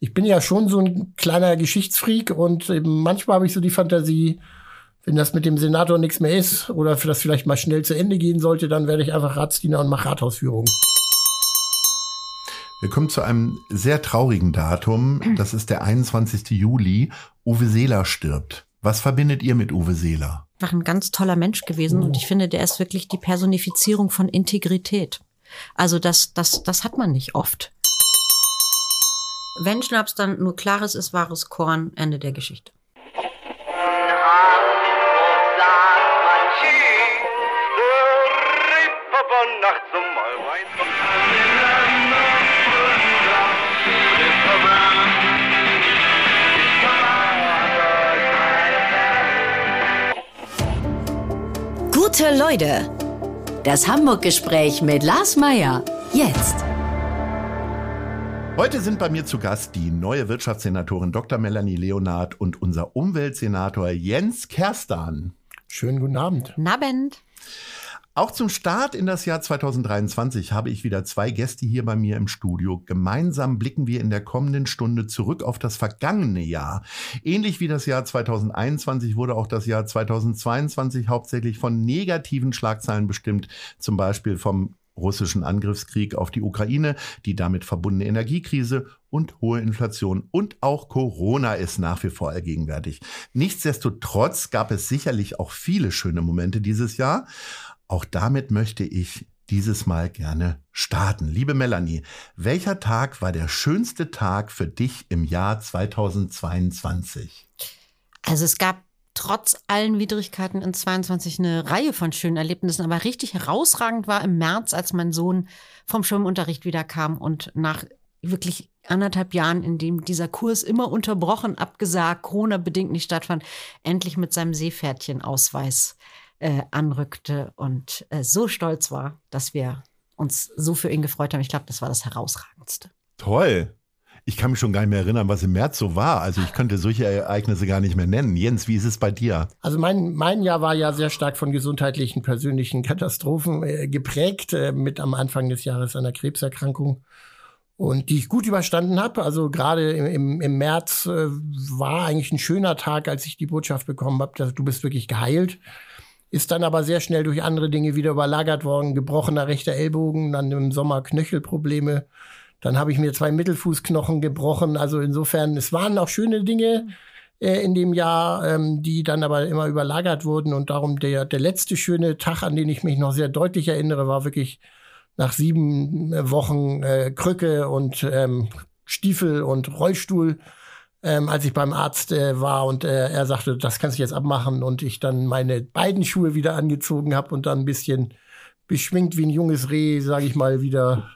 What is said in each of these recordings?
ich bin ja schon so ein kleiner Geschichtsfreak und eben manchmal habe ich so die Fantasie, wenn das mit dem Senator nichts mehr ist oder für das vielleicht mal schnell zu Ende gehen sollte, dann werde ich einfach Ratsdiener und mache Rathausführungen. Wir kommen zu einem sehr traurigen Datum. Das ist der 21. Juli. Uwe Seeler stirbt. Was verbindet ihr mit Uwe Seeler? War ein ganz toller Mensch gewesen und ich finde, der ist wirklich die Personifizierung von Integrität. Also das, das, das hat man nicht oft. Wenn Schnaps dann nur klares ist, wahres Korn, Ende der Geschichte. Gute Leute. Das Hamburg-Gespräch mit Lars Meier. Jetzt. Heute sind bei mir zu Gast die neue Wirtschaftssenatorin Dr. Melanie Leonard und unser Umweltsenator Jens Kerstan. Schönen guten Abend. Guten Abend. Auch zum Start in das Jahr 2023 habe ich wieder zwei Gäste hier bei mir im Studio. Gemeinsam blicken wir in der kommenden Stunde zurück auf das vergangene Jahr. Ähnlich wie das Jahr 2021 wurde auch das Jahr 2022 hauptsächlich von negativen Schlagzeilen bestimmt, zum Beispiel vom russischen Angriffskrieg auf die Ukraine, die damit verbundene Energiekrise und hohe Inflation und auch Corona ist nach wie vor allgegenwärtig. Nichtsdestotrotz gab es sicherlich auch viele schöne Momente dieses Jahr. Auch damit möchte ich dieses Mal gerne starten. Liebe Melanie, welcher Tag war der schönste Tag für dich im Jahr 2022? Also es gab trotz allen Widrigkeiten in 22 eine Reihe von schönen Erlebnissen, aber richtig herausragend war im März, als mein Sohn vom Schwimmunterricht wiederkam und nach wirklich anderthalb Jahren, in dem dieser Kurs immer unterbrochen, abgesagt, Corona-bedingt nicht stattfand, endlich mit seinem Seepferdchenausweis äh, anrückte und äh, so stolz war, dass wir uns so für ihn gefreut haben. Ich glaube, das war das Herausragendste. Toll. Ich kann mich schon gar nicht mehr erinnern, was im März so war. Also ich könnte solche Ereignisse gar nicht mehr nennen. Jens, wie ist es bei dir? Also mein, mein Jahr war ja sehr stark von gesundheitlichen, persönlichen Katastrophen äh, geprägt, äh, mit am Anfang des Jahres einer Krebserkrankung. Und die ich gut überstanden habe. Also gerade im, im, März äh, war eigentlich ein schöner Tag, als ich die Botschaft bekommen habe, dass du bist wirklich geheilt ist dann aber sehr schnell durch andere Dinge wieder überlagert worden. Gebrochener rechter Ellbogen, dann im Sommer Knöchelprobleme. Dann habe ich mir zwei Mittelfußknochen gebrochen. Also insofern, es waren auch schöne Dinge äh, in dem Jahr, ähm, die dann aber immer überlagert wurden. Und darum der, der letzte schöne Tag, an den ich mich noch sehr deutlich erinnere, war wirklich nach sieben Wochen äh, Krücke und ähm, Stiefel und Rollstuhl ähm, als ich beim Arzt äh, war und äh, er sagte, das kannst du jetzt abmachen und ich dann meine beiden Schuhe wieder angezogen habe und dann ein bisschen beschwingt wie ein junges Reh, sage ich mal, wieder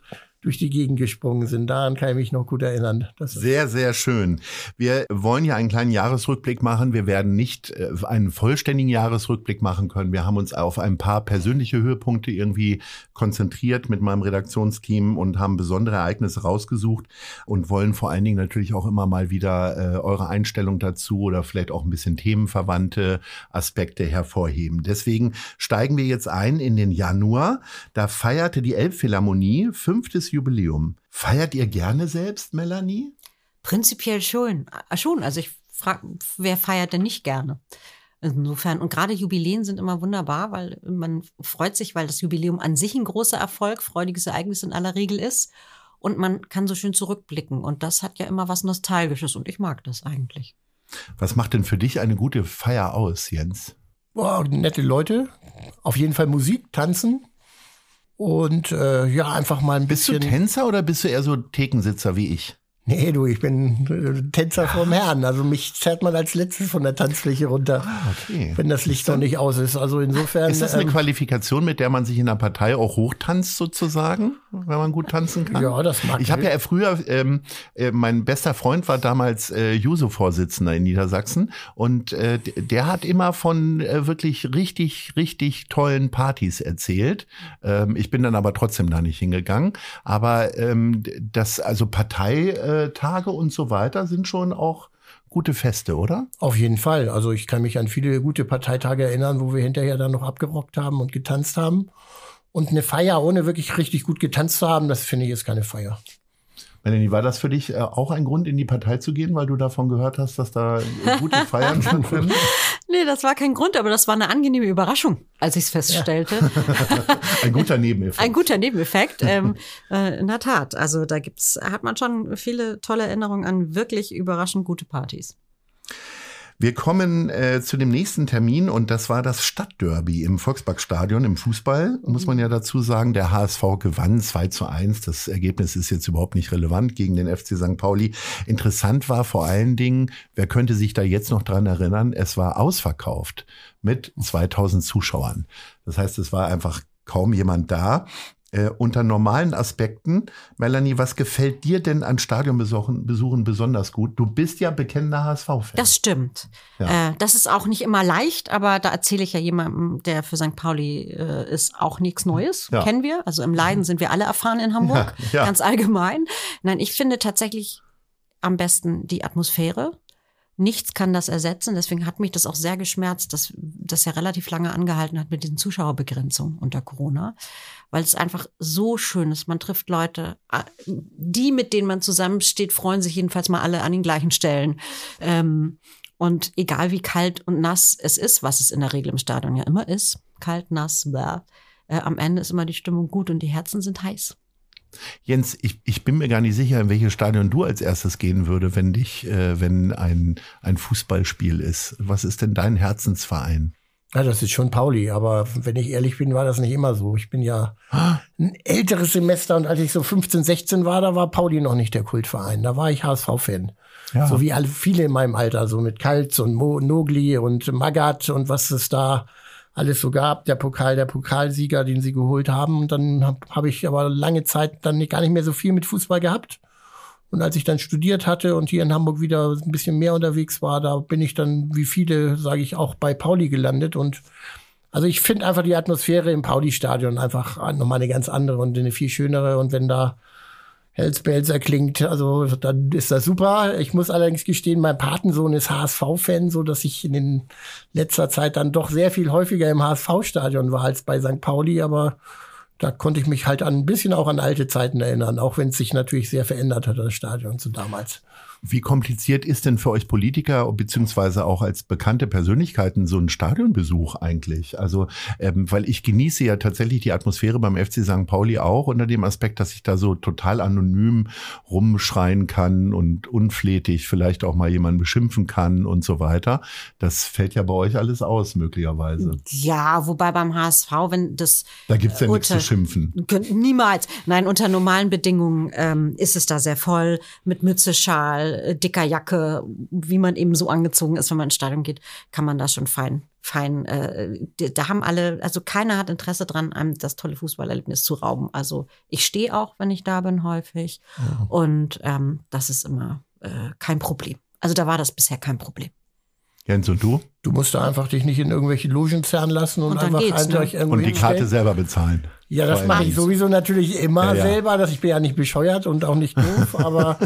durch die Gegend gesprungen sind. Daran kann ich mich noch gut erinnern. sehr, sehr schön. Wir wollen ja einen kleinen Jahresrückblick machen. Wir werden nicht äh, einen vollständigen Jahresrückblick machen können. Wir haben uns auf ein paar persönliche Höhepunkte irgendwie konzentriert mit meinem Redaktionsteam und haben besondere Ereignisse rausgesucht und wollen vor allen Dingen natürlich auch immer mal wieder äh, eure Einstellung dazu oder vielleicht auch ein bisschen themenverwandte Aspekte hervorheben. Deswegen steigen wir jetzt ein in den Januar. Da feierte die Elbphilharmonie fünftes Jubiläum. Feiert ihr gerne selbst, Melanie? Prinzipiell schon. Äh, schon. Also ich frage, wer feiert denn nicht gerne? Insofern, und gerade Jubiläen sind immer wunderbar, weil man freut sich, weil das Jubiläum an sich ein großer Erfolg, freudiges Ereignis in aller Regel ist. Und man kann so schön zurückblicken. Und das hat ja immer was Nostalgisches und ich mag das eigentlich. Was macht denn für dich eine gute Feier aus, Jens? Boah, nette Leute. Auf jeden Fall Musik, tanzen. Und äh, ja, einfach mal ein bisschen. Bist du Tänzer oder bist du eher so Thekensitzer wie ich? Nee, du, ich bin äh, Tänzer vom Herrn. Also mich zerrt man als letztes von der Tanzfläche runter, ah, okay. wenn das Licht noch nicht aus ist. Also insofern. Ist das eine ähm, Qualifikation, mit der man sich in der Partei auch hochtanzt sozusagen, wenn man gut tanzen kann? Ja, das mag ich. Ich habe ja früher, ähm, äh, mein bester Freund war damals äh, Juso-Vorsitzender in Niedersachsen und äh, der hat immer von äh, wirklich richtig, richtig tollen Partys erzählt. Ähm, ich bin dann aber trotzdem da nicht hingegangen. Aber ähm, das, also Partei äh, Tage und so weiter sind schon auch gute Feste, oder? Auf jeden Fall. Also ich kann mich an viele gute Parteitage erinnern, wo wir hinterher dann noch abgerockt haben und getanzt haben. Und eine Feier, ohne wirklich richtig gut getanzt zu haben, das finde ich ist keine Feier. Melanie, war das für dich äh, auch ein Grund, in die Partei zu gehen, weil du davon gehört hast, dass da gute Feiern stattfinden? Nee, das war kein Grund, aber das war eine angenehme Überraschung, als ich es feststellte. Ja. ein guter Nebeneffekt. Ein guter Nebeneffekt, ähm, äh, in der Tat. Also da gibt's, hat man schon viele tolle Erinnerungen an wirklich überraschend gute Partys. Wir kommen äh, zu dem nächsten Termin und das war das Stadtderby im Volksparkstadion im Fußball. Muss man ja dazu sagen, der HSV gewann 2 zu 1. Das Ergebnis ist jetzt überhaupt nicht relevant gegen den FC St. Pauli. Interessant war vor allen Dingen, wer könnte sich da jetzt noch dran erinnern, es war ausverkauft mit 2000 Zuschauern. Das heißt, es war einfach kaum jemand da äh, unter normalen Aspekten. Melanie, was gefällt dir denn an Stadionbesuchen Besuchen besonders gut? Du bist ja bekennender HSV-Fan. Das stimmt. Ja. Äh, das ist auch nicht immer leicht, aber da erzähle ich ja jemandem, der für St. Pauli äh, ist, auch nichts Neues. Ja. Kennen wir. Also im Leiden sind wir alle erfahren in Hamburg, ja, ganz allgemein. Nein, ich finde tatsächlich am besten die Atmosphäre. Nichts kann das ersetzen. Deswegen hat mich das auch sehr geschmerzt, dass das ja relativ lange angehalten hat mit diesen Zuschauerbegrenzungen unter Corona, weil es einfach so schön ist. Man trifft Leute, äh, die, mit denen man zusammensteht, freuen sich jedenfalls mal alle an den gleichen Stellen. Ähm, und egal wie kalt und nass es ist, was es in der Regel im Stadion ja immer ist, kalt, nass, blah, äh, am Ende ist immer die Stimmung gut und die Herzen sind heiß. Jens, ich, ich bin mir gar nicht sicher, in welches Stadion du als erstes gehen würde, wenn dich, äh, wenn ein, ein Fußballspiel ist. Was ist denn dein Herzensverein? Ja, das ist schon Pauli, aber wenn ich ehrlich bin, war das nicht immer so. Ich bin ja ein älteres Semester und als ich so 15, 16 war, da war Pauli noch nicht der Kultverein. Da war ich HSV-Fan. Ja. So wie alle, viele in meinem Alter, so mit Kaltz und Mo, Nogli und Magat und was es da alles so gab, der Pokal, der Pokalsieger, den sie geholt haben. Und dann habe hab ich aber lange Zeit dann gar nicht mehr so viel mit Fußball gehabt. Und als ich dann studiert hatte und hier in Hamburg wieder ein bisschen mehr unterwegs war, da bin ich dann, wie viele, sage ich, auch bei Pauli gelandet. Und also ich finde einfach die Atmosphäre im Pauli-Stadion einfach nochmal eine ganz andere und eine viel schönere. Und wenn da Hellspelzer klingt, also dann ist das super. Ich muss allerdings gestehen, mein Patensohn ist HSV-Fan, so dass ich in letzter Zeit dann doch sehr viel häufiger im HSV-Stadion war als bei St. Pauli, aber da konnte ich mich halt an, ein bisschen auch an alte Zeiten erinnern, auch wenn es sich natürlich sehr verändert hat, das Stadion zu damals. Wie kompliziert ist denn für euch Politiker beziehungsweise auch als bekannte Persönlichkeiten so ein Stadionbesuch eigentlich? Also, ähm, weil ich genieße ja tatsächlich die Atmosphäre beim FC St. Pauli auch unter dem Aspekt, dass ich da so total anonym rumschreien kann und unflätig vielleicht auch mal jemanden beschimpfen kann und so weiter. Das fällt ja bei euch alles aus, möglicherweise. Ja, wobei beim HSV, wenn das. Da gibt's ja nichts zu schimpfen. Niemals. Nein, unter normalen Bedingungen ähm, ist es da sehr voll mit Mütze, Schal, äh, dicker Jacke, wie man eben so angezogen ist, wenn man ins Stadion geht, kann man da schon fein, fein, äh, da haben alle, also keiner hat Interesse dran, einem das tolle Fußballerlebnis zu rauben. Also ich stehe auch, wenn ich da bin, häufig. Ja. Und ähm, das ist immer äh, kein Problem. Also da war das bisher kein Problem. Jens, und du? Du musst da einfach dich nicht in irgendwelche Logen zerren lassen und, und einfach eindeutig ne? irgendwo Und die Karte selber bezahlen. Ja, das mache ich sowieso natürlich immer ja, ja. selber. Dass ich bin ja nicht bescheuert und auch nicht doof. aber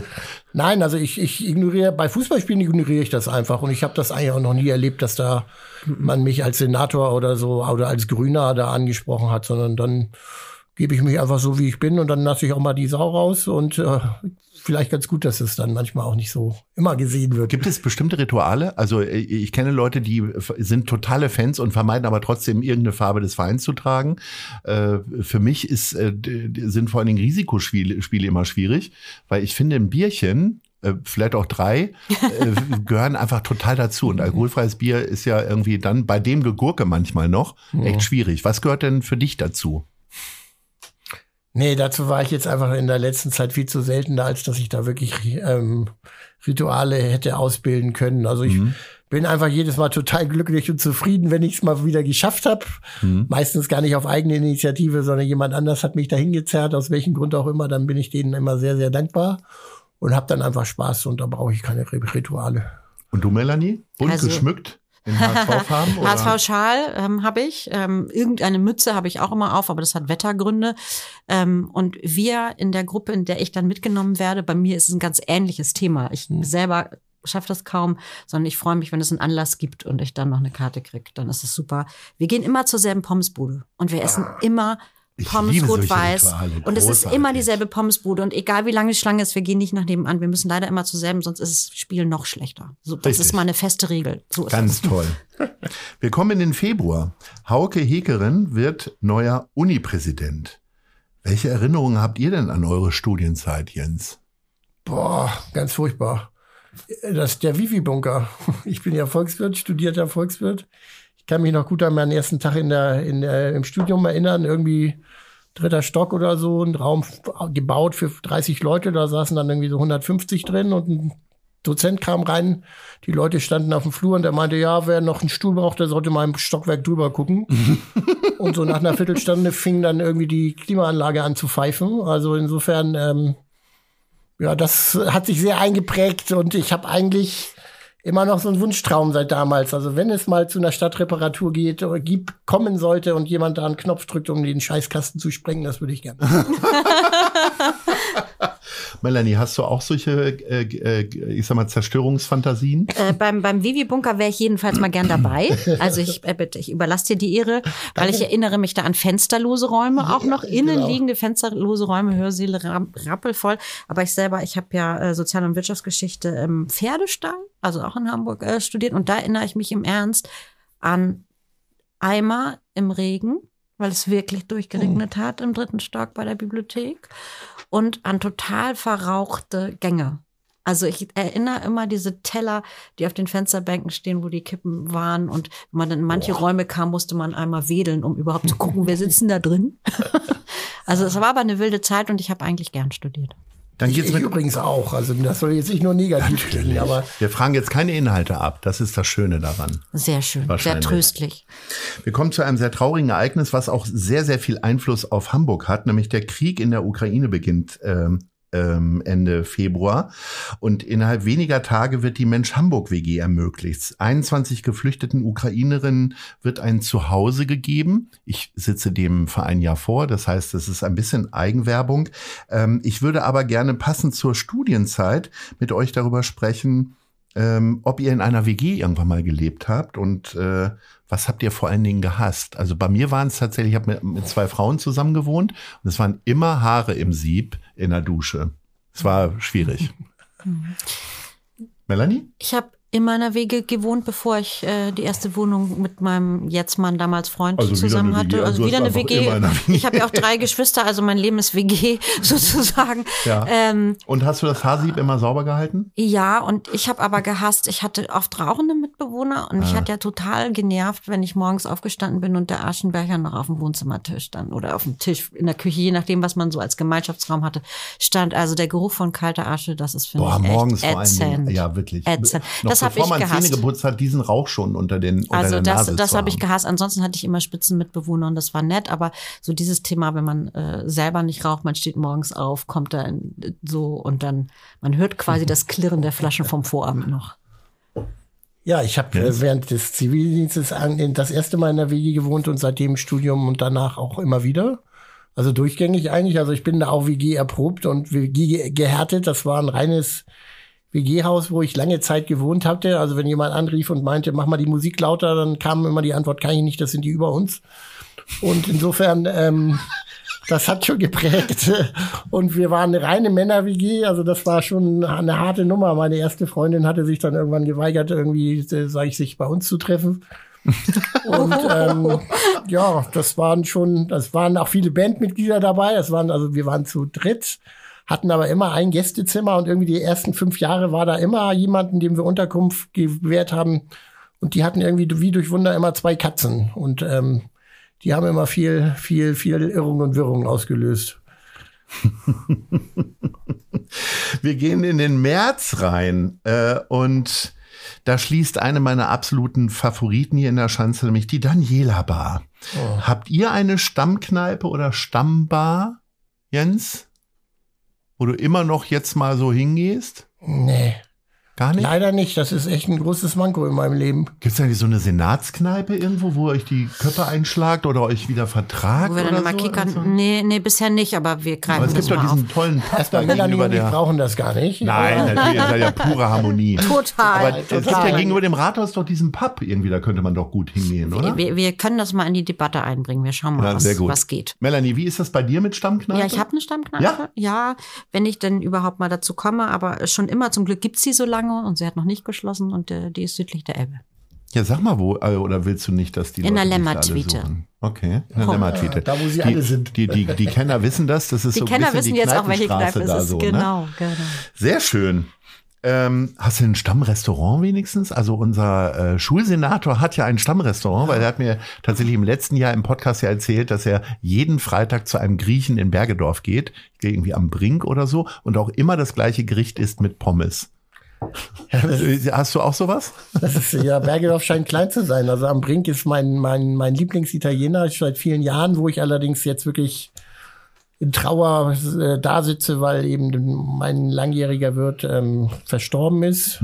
nein, also ich, ich ignoriere, bei Fußballspielen ignoriere ich das einfach. Und ich habe das eigentlich auch noch nie erlebt, dass da man mich als Senator oder so oder als Grüner da angesprochen hat, sondern dann gebe ich mich einfach so, wie ich bin und dann lasse ich auch mal die Sau raus und äh, vielleicht ganz gut, dass es dann manchmal auch nicht so immer gesehen wird. Gibt es bestimmte Rituale? Also äh, ich kenne Leute, die sind totale Fans und vermeiden aber trotzdem irgendeine Farbe des Vereins zu tragen. Äh, für mich ist, äh, sind vor allen Dingen Risikospiele Spiele immer schwierig, weil ich finde, ein Bierchen vielleicht auch drei, gehören einfach total dazu. Und alkoholfreies Bier ist ja irgendwie dann bei dem Gegurke manchmal noch echt schwierig. Was gehört denn für dich dazu? Nee, dazu war ich jetzt einfach in der letzten Zeit viel zu selten da, als dass ich da wirklich ähm, Rituale hätte ausbilden können. Also ich mhm. bin einfach jedes Mal total glücklich und zufrieden, wenn ich es mal wieder geschafft habe. Mhm. Meistens gar nicht auf eigene Initiative, sondern jemand anders hat mich dahin gezerrt, aus welchem Grund auch immer. Dann bin ich denen immer sehr, sehr dankbar und habe dann einfach Spaß und da brauche ich keine Rituale. Und du, Melanie? Bunt also, geschmückt? In HSV-Farben? HSV-Schal ähm, habe ich. Ähm, irgendeine Mütze habe ich auch immer auf, aber das hat Wettergründe. Ähm, und wir in der Gruppe, in der ich dann mitgenommen werde, bei mir ist es ein ganz ähnliches Thema. Ich hm. selber schaffe das kaum, sondern ich freue mich, wenn es einen Anlass gibt und ich dann noch eine Karte kriege. Dann ist es super. Wir gehen immer zur selben Pommesbude und wir essen ah. immer Pommes rot-weiß. Und es ist immer dieselbe Pommesbude. Und egal wie lange die Schlange ist, wir gehen nicht nach nebenan. Wir müssen leider immer zusammen, sonst ist das Spiel noch schlechter. So, das Richtig. ist mal eine feste Regel. So Ganz es. toll. Wir kommen in den Februar. Hauke Hekerin wird neuer Uni-Präsident. Welche Erinnerungen habt ihr denn an eure Studienzeit, Jens? Boah, ganz furchtbar. Das ist der Wifi-Bunker. Ich bin ja Volkswirt, studierter Volkswirt. Ich kann mich noch gut an meinen ersten Tag in der, in der, im Studium erinnern. Irgendwie dritter Stock oder so, ein Raum gebaut für 30 Leute. Da saßen dann irgendwie so 150 drin und ein Dozent kam rein. Die Leute standen auf dem Flur und er meinte, ja, wer noch einen Stuhl braucht, der sollte mal im Stockwerk drüber gucken. und so nach einer Viertelstunde fing dann irgendwie die Klimaanlage an zu pfeifen. Also insofern, ähm, ja, das hat sich sehr eingeprägt und ich habe eigentlich immer noch so einen Wunschtraum seit damals. Also wenn es mal zu einer Stadtreparatur geht oder gibt, kommen sollte und jemand da einen Knopf drückt, um den Scheißkasten zu sprengen, das würde ich gerne. Melanie, hast du auch solche, äh, äh, ich sag mal, Zerstörungsfantasien? Äh, beim beim Vivi-Bunker wäre ich jedenfalls mal gern dabei. Also ich, äh, bitte, ich überlasse dir die Ehre, weil ich erinnere mich da an fensterlose Räume, auch noch innenliegende fensterlose Räume, Hörsäle ra- rappelvoll. Aber ich selber, ich habe ja äh, Sozial- und Wirtschaftsgeschichte im Pferdestall, also auch in Hamburg äh, studiert. Und da erinnere ich mich im Ernst an Eimer im Regen, weil es wirklich durchgeregnet hat im dritten Stock bei der Bibliothek und an total verrauchte Gänge. Also ich erinnere immer diese Teller, die auf den Fensterbänken stehen, wo die Kippen waren. Und wenn man dann in manche Räume kam, musste man einmal wedeln, um überhaupt zu gucken, wer sitzt denn da drin. also es war aber eine wilde Zeit und ich habe eigentlich gern studiert. Dann geht's Ich mit. übrigens auch. Also das soll jetzt nicht nur negativ klingen, aber Wir fragen jetzt keine Inhalte ab. Das ist das Schöne daran. Sehr schön, sehr tröstlich. Wir kommen zu einem sehr traurigen Ereignis, was auch sehr, sehr viel Einfluss auf Hamburg hat, nämlich der Krieg in der Ukraine beginnt ähm, ähm, Ende Februar. Und innerhalb weniger Tage wird die Mensch Hamburg WG ermöglicht. 21 geflüchteten Ukrainerinnen wird ein Zuhause gegeben. Ich sitze dem Verein ja vor, das heißt, es ist ein bisschen Eigenwerbung. Ähm, ich würde aber gerne passend zur Studienzeit mit euch darüber sprechen, ähm, ob ihr in einer WG irgendwann mal gelebt habt und äh, was habt ihr vor allen Dingen gehasst? Also bei mir waren es tatsächlich, ich habe mit, mit zwei Frauen zusammen gewohnt und es waren immer Haare im Sieb in der Dusche. Es war schwierig. Melanie? Ich habe in meiner Wege gewohnt, bevor ich äh, die erste Wohnung mit meinem Jetztmann damals Freund Also zusammen hatte. Also Also wieder eine WG. eine WG. Ich habe ja auch drei Geschwister, also mein Leben ist WG sozusagen. Ja. Ähm, Und hast du das Haarsieb immer sauber gehalten? Ja, und ich habe aber gehasst, ich hatte oft rauchende Mitbewohner und mich hat ja total genervt, wenn ich morgens aufgestanden bin und der Aschenbecher noch auf dem Wohnzimmertisch stand oder auf dem Tisch in der Küche, je nachdem, was man so als Gemeinschaftsraum hatte, stand. Also der Geruch von kalter Asche, das ist für Boah, mich morgens echt vor allen ätzend. Dingen. Ja, wirklich. Ätzend. Das habe bevor ich man Zähne gehasst. geputzt hat, diesen Rauch schon unter den unter Also der das, Nase das habe ich gehasst. Ansonsten hatte ich immer Spitzenmitbewohner und das war nett. Aber so dieses Thema, wenn man äh, selber nicht raucht, man steht morgens auf, kommt da in, so und dann, man hört quasi das Klirren der Flaschen vom Vorabend noch. ja, ich habe äh, während des Zivildienstes an, das erste Mal in der WG gewohnt und seitdem im Studium und danach auch immer wieder. Also durchgängig eigentlich. Also ich bin da auch WG erprobt und WG ge- gehärtet. Das war ein reines WG-Haus, wo ich lange Zeit gewohnt hatte. Also wenn jemand anrief und meinte, mach mal die Musik lauter, dann kam immer die Antwort, kann ich nicht, das sind die über uns. Und insofern, ähm, das hat schon geprägt. Und wir waren eine reine Männer-WG, also das war schon eine harte Nummer. Meine erste Freundin hatte sich dann irgendwann geweigert, irgendwie, äh, sag ich, sich bei uns zu treffen. Und ähm, ja, das waren schon, das waren auch viele Bandmitglieder dabei. Es waren, also wir waren zu dritt, hatten aber immer ein Gästezimmer und irgendwie die ersten fünf Jahre war da immer jemanden, dem wir Unterkunft gewährt haben. Und die hatten irgendwie wie durch Wunder immer zwei Katzen. Und ähm, die haben immer viel, viel, viel Irrung und Wirrung ausgelöst. Wir gehen in den März rein äh, und da schließt eine meiner absoluten Favoriten hier in der Schanze, nämlich die Daniela Bar. Habt ihr eine Stammkneipe oder Stammbar, Jens? Wo du immer noch jetzt mal so hingehst? Nee. Gar nicht? Leider nicht. Das ist echt ein großes Manko in meinem Leben. Gibt es eigentlich so eine Senatskneipe irgendwo, wo ihr euch die Köpfe einschlagt oder euch wieder vertragt? Wo wir dann oder immer so? kickern. Also- Nee, nee, bisher nicht, aber wir greifen Aber es das gibt doch mal auf. diesen tollen Pub da gegenüber der. brauchen das gar nicht. Nein, natürlich, das ist ja pure Harmonie. Total. Aber es gibt ja gegenüber dem Rathaus doch diesen Pub irgendwie, da könnte man doch gut hingehen, oder? Wir, wir können das mal in die Debatte einbringen. Wir schauen mal, Ja, was, was geht. Melanie, wie ist das bei dir mit Stammkneipe? Ja, ich habe eine Stammkneipe. Ja? Ja? wenn ich denn überhaupt mal dazu komme. Aber schon immer, zum Glück gibt's sie so lange und sie hat noch nicht geschlossen und äh, die ist südlich der Elbe. Ja, sag mal wo, äh, oder willst du nicht, dass die In der Leute Lemmertwiete. suchen? Okay, in der Oh. Lemmertwiete. Da, wo sie die, alle sind. Die, die, die Kenner wissen das, das ist Die so ein Kenner bisschen wissen die jetzt auch, welche Kneipe es da ist. so, Ne? genau, genau. Sehr schön. Ähm, hast du ein Stammrestaurant wenigstens? Also unser äh, Schulsenator hat ja ein Stammrestaurant, weil er hat mir tatsächlich im letzten Jahr im Podcast ja erzählt, dass er jeden Freitag zu einem Griechen in Bergedorf geht, irgendwie am Brink oder so, und auch immer das gleiche Gericht isst mit Pommes. Hast du auch sowas? Das ist, ja, Bergedorf scheint klein zu sein. Also am Brink ist mein, mein, mein Lieblingsitaliener seit vielen Jahren, wo ich allerdings jetzt wirklich in Trauer äh, da sitze, weil eben mein langjähriger Wirt ähm, verstorben ist.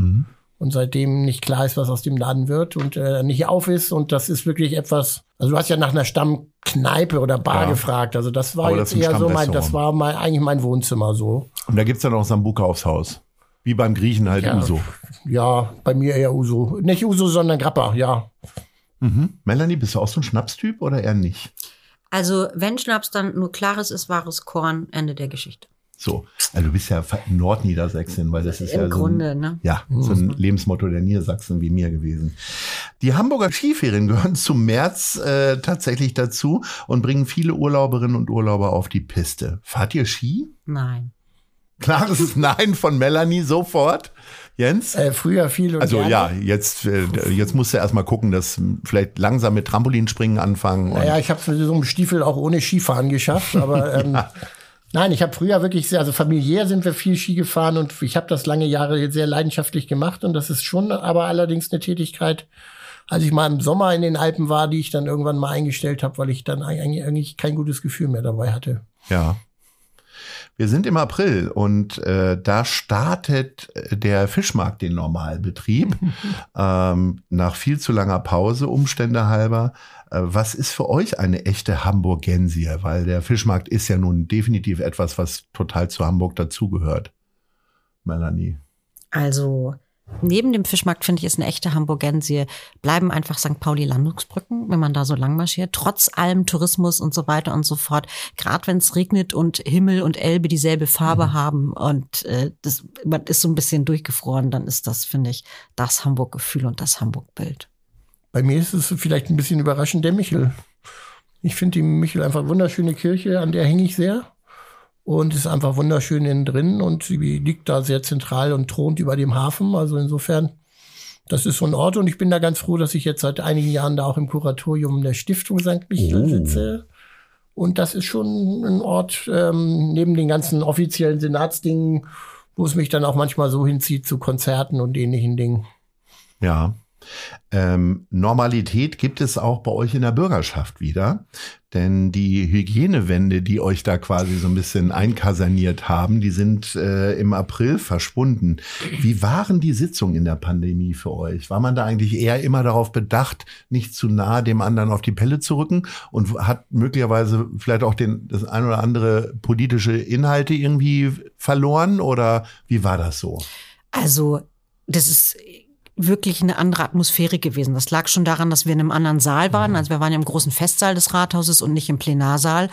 Und seitdem nicht klar ist, was aus dem Laden wird und äh, nicht auf ist. Und das ist wirklich etwas. Also du hast ja nach einer Stammkneipe oder Bar Ja. gefragt. Also das war Aber das jetzt ein eher so mein, das war mein, eigentlich mein Wohnzimmer so. Und da gibt's dann auch Sambuka aufs Haus. Wie beim Griechen halt Ja. Uso. Ja, bei mir eher Uso. Nicht Uso, sondern Grappa, ja. Mhm. Melanie, bist du auch so ein Schnapstyp oder eher nicht? Also, wenn Schnaps dann nur klares ist, wahres Korn, Ende der Geschichte. So. Also du bist ja Nordniedersächsin, weil das ist Im ja so Grunde, ein, ne? Ja, so ein Lebensmotto der Niedersachsen wie mir gewesen. Die Hamburger Skiferien gehören zum März äh, tatsächlich dazu und bringen viele Urlauberinnen und Urlauber auf die Piste. Fahrt ihr Ski? Nein. Klares Nein von Melanie sofort. Jens? Äh, früher viel und Also gerne. ja, jetzt, äh, jetzt musst du erstmal gucken, dass vielleicht langsam mit Trampolinspringen anfangen. Naja, ich habe mit so einem Stiefel auch ohne Skifahren geschafft, aber ähm, nein, ich habe früher wirklich sehr, also familiär sind wir viel Ski gefahren und ich habe das lange Jahre sehr leidenschaftlich gemacht und das ist schon aber allerdings eine Tätigkeit, als ich mal im Sommer in den Alpen war, die ich dann irgendwann mal eingestellt habe, weil ich dann eigentlich kein gutes Gefühl mehr dabei hatte. Ja. Wir sind im April und äh, da startet äh, der Fischmarkt den Normalbetrieb ähm, nach viel zu langer Pause, Umstände halber. Äh, was ist für euch eine echte Hamburgensie? Weil der Fischmarkt ist ja nun definitiv etwas, was total zu Hamburg dazugehört. Melanie. Also, neben dem Fischmarkt finde ich, ist eine echte Hamburgensie. Bleiben einfach St. Pauli Landungsbrücken, wenn man da so lang marschiert. Trotz allem Tourismus und so weiter und so fort. Gerade wenn es regnet und Himmel und Elbe dieselbe Farbe haben und äh, das, man ist so ein bisschen durchgefroren, dann ist das, finde ich, das Hamburg-Gefühl und das Hamburg-Bild. Bei mir ist es vielleicht ein bisschen überraschend der Michel. Ich finde die Michel einfach wunderschöne Kirche, an der hänge ich sehr. Und ist einfach wunderschön innen drin und sie liegt da sehr zentral und thront über dem Hafen. Also insofern, das ist so ein Ort und ich bin da ganz froh, dass ich jetzt seit einigen Jahren da auch im Kuratorium der Stiftung St. Michel Oh. sitze. Und das ist schon ein Ort, ähm, neben den ganzen offiziellen Senatsdingen, wo es mich dann auch manchmal so hinzieht zu Konzerten und ähnlichen Dingen. Ja. Ähm, Normalität gibt es auch bei euch in der Bürgerschaft wieder. Denn die Hygienewände, die euch da quasi so ein bisschen einkaserniert haben, die sind äh, im April verschwunden. Wie waren die Sitzungen in der Pandemie für euch? War man da eigentlich eher immer darauf bedacht, nicht zu nah dem anderen auf die Pelle zu rücken und hat möglicherweise vielleicht auch den, das ein oder andere politische Inhalte irgendwie verloren? Oder wie war das so? Also, das ist wirklich eine andere Atmosphäre gewesen. Das lag schon daran, dass wir in einem anderen Saal waren. Also wir waren ja im großen Festsaal des Rathauses und nicht im Plenarsaal.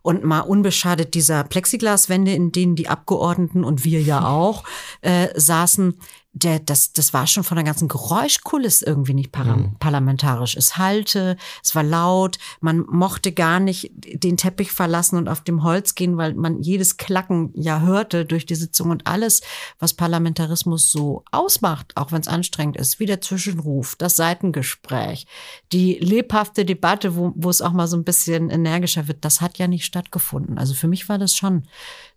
Und mal unbeschadet dieser Plexiglaswände, in denen die Abgeordneten und wir ja auch äh, saßen, der, das, das war schon von der ganzen Geräuschkulisse irgendwie nicht para parlamentarisch. Es hallte, es war laut, man mochte gar nicht den Teppich verlassen und auf dem Holz gehen, weil man jedes Klacken ja hörte durch die Sitzung und alles, was Parlamentarismus so ausmacht, auch wenn es anstrengend ist, wie der Zwischenruf, das Seitengespräch, die lebhafte Debatte, wo, wo es auch mal so ein bisschen energischer wird, das hat ja nicht stattgefunden. Also für mich war das schon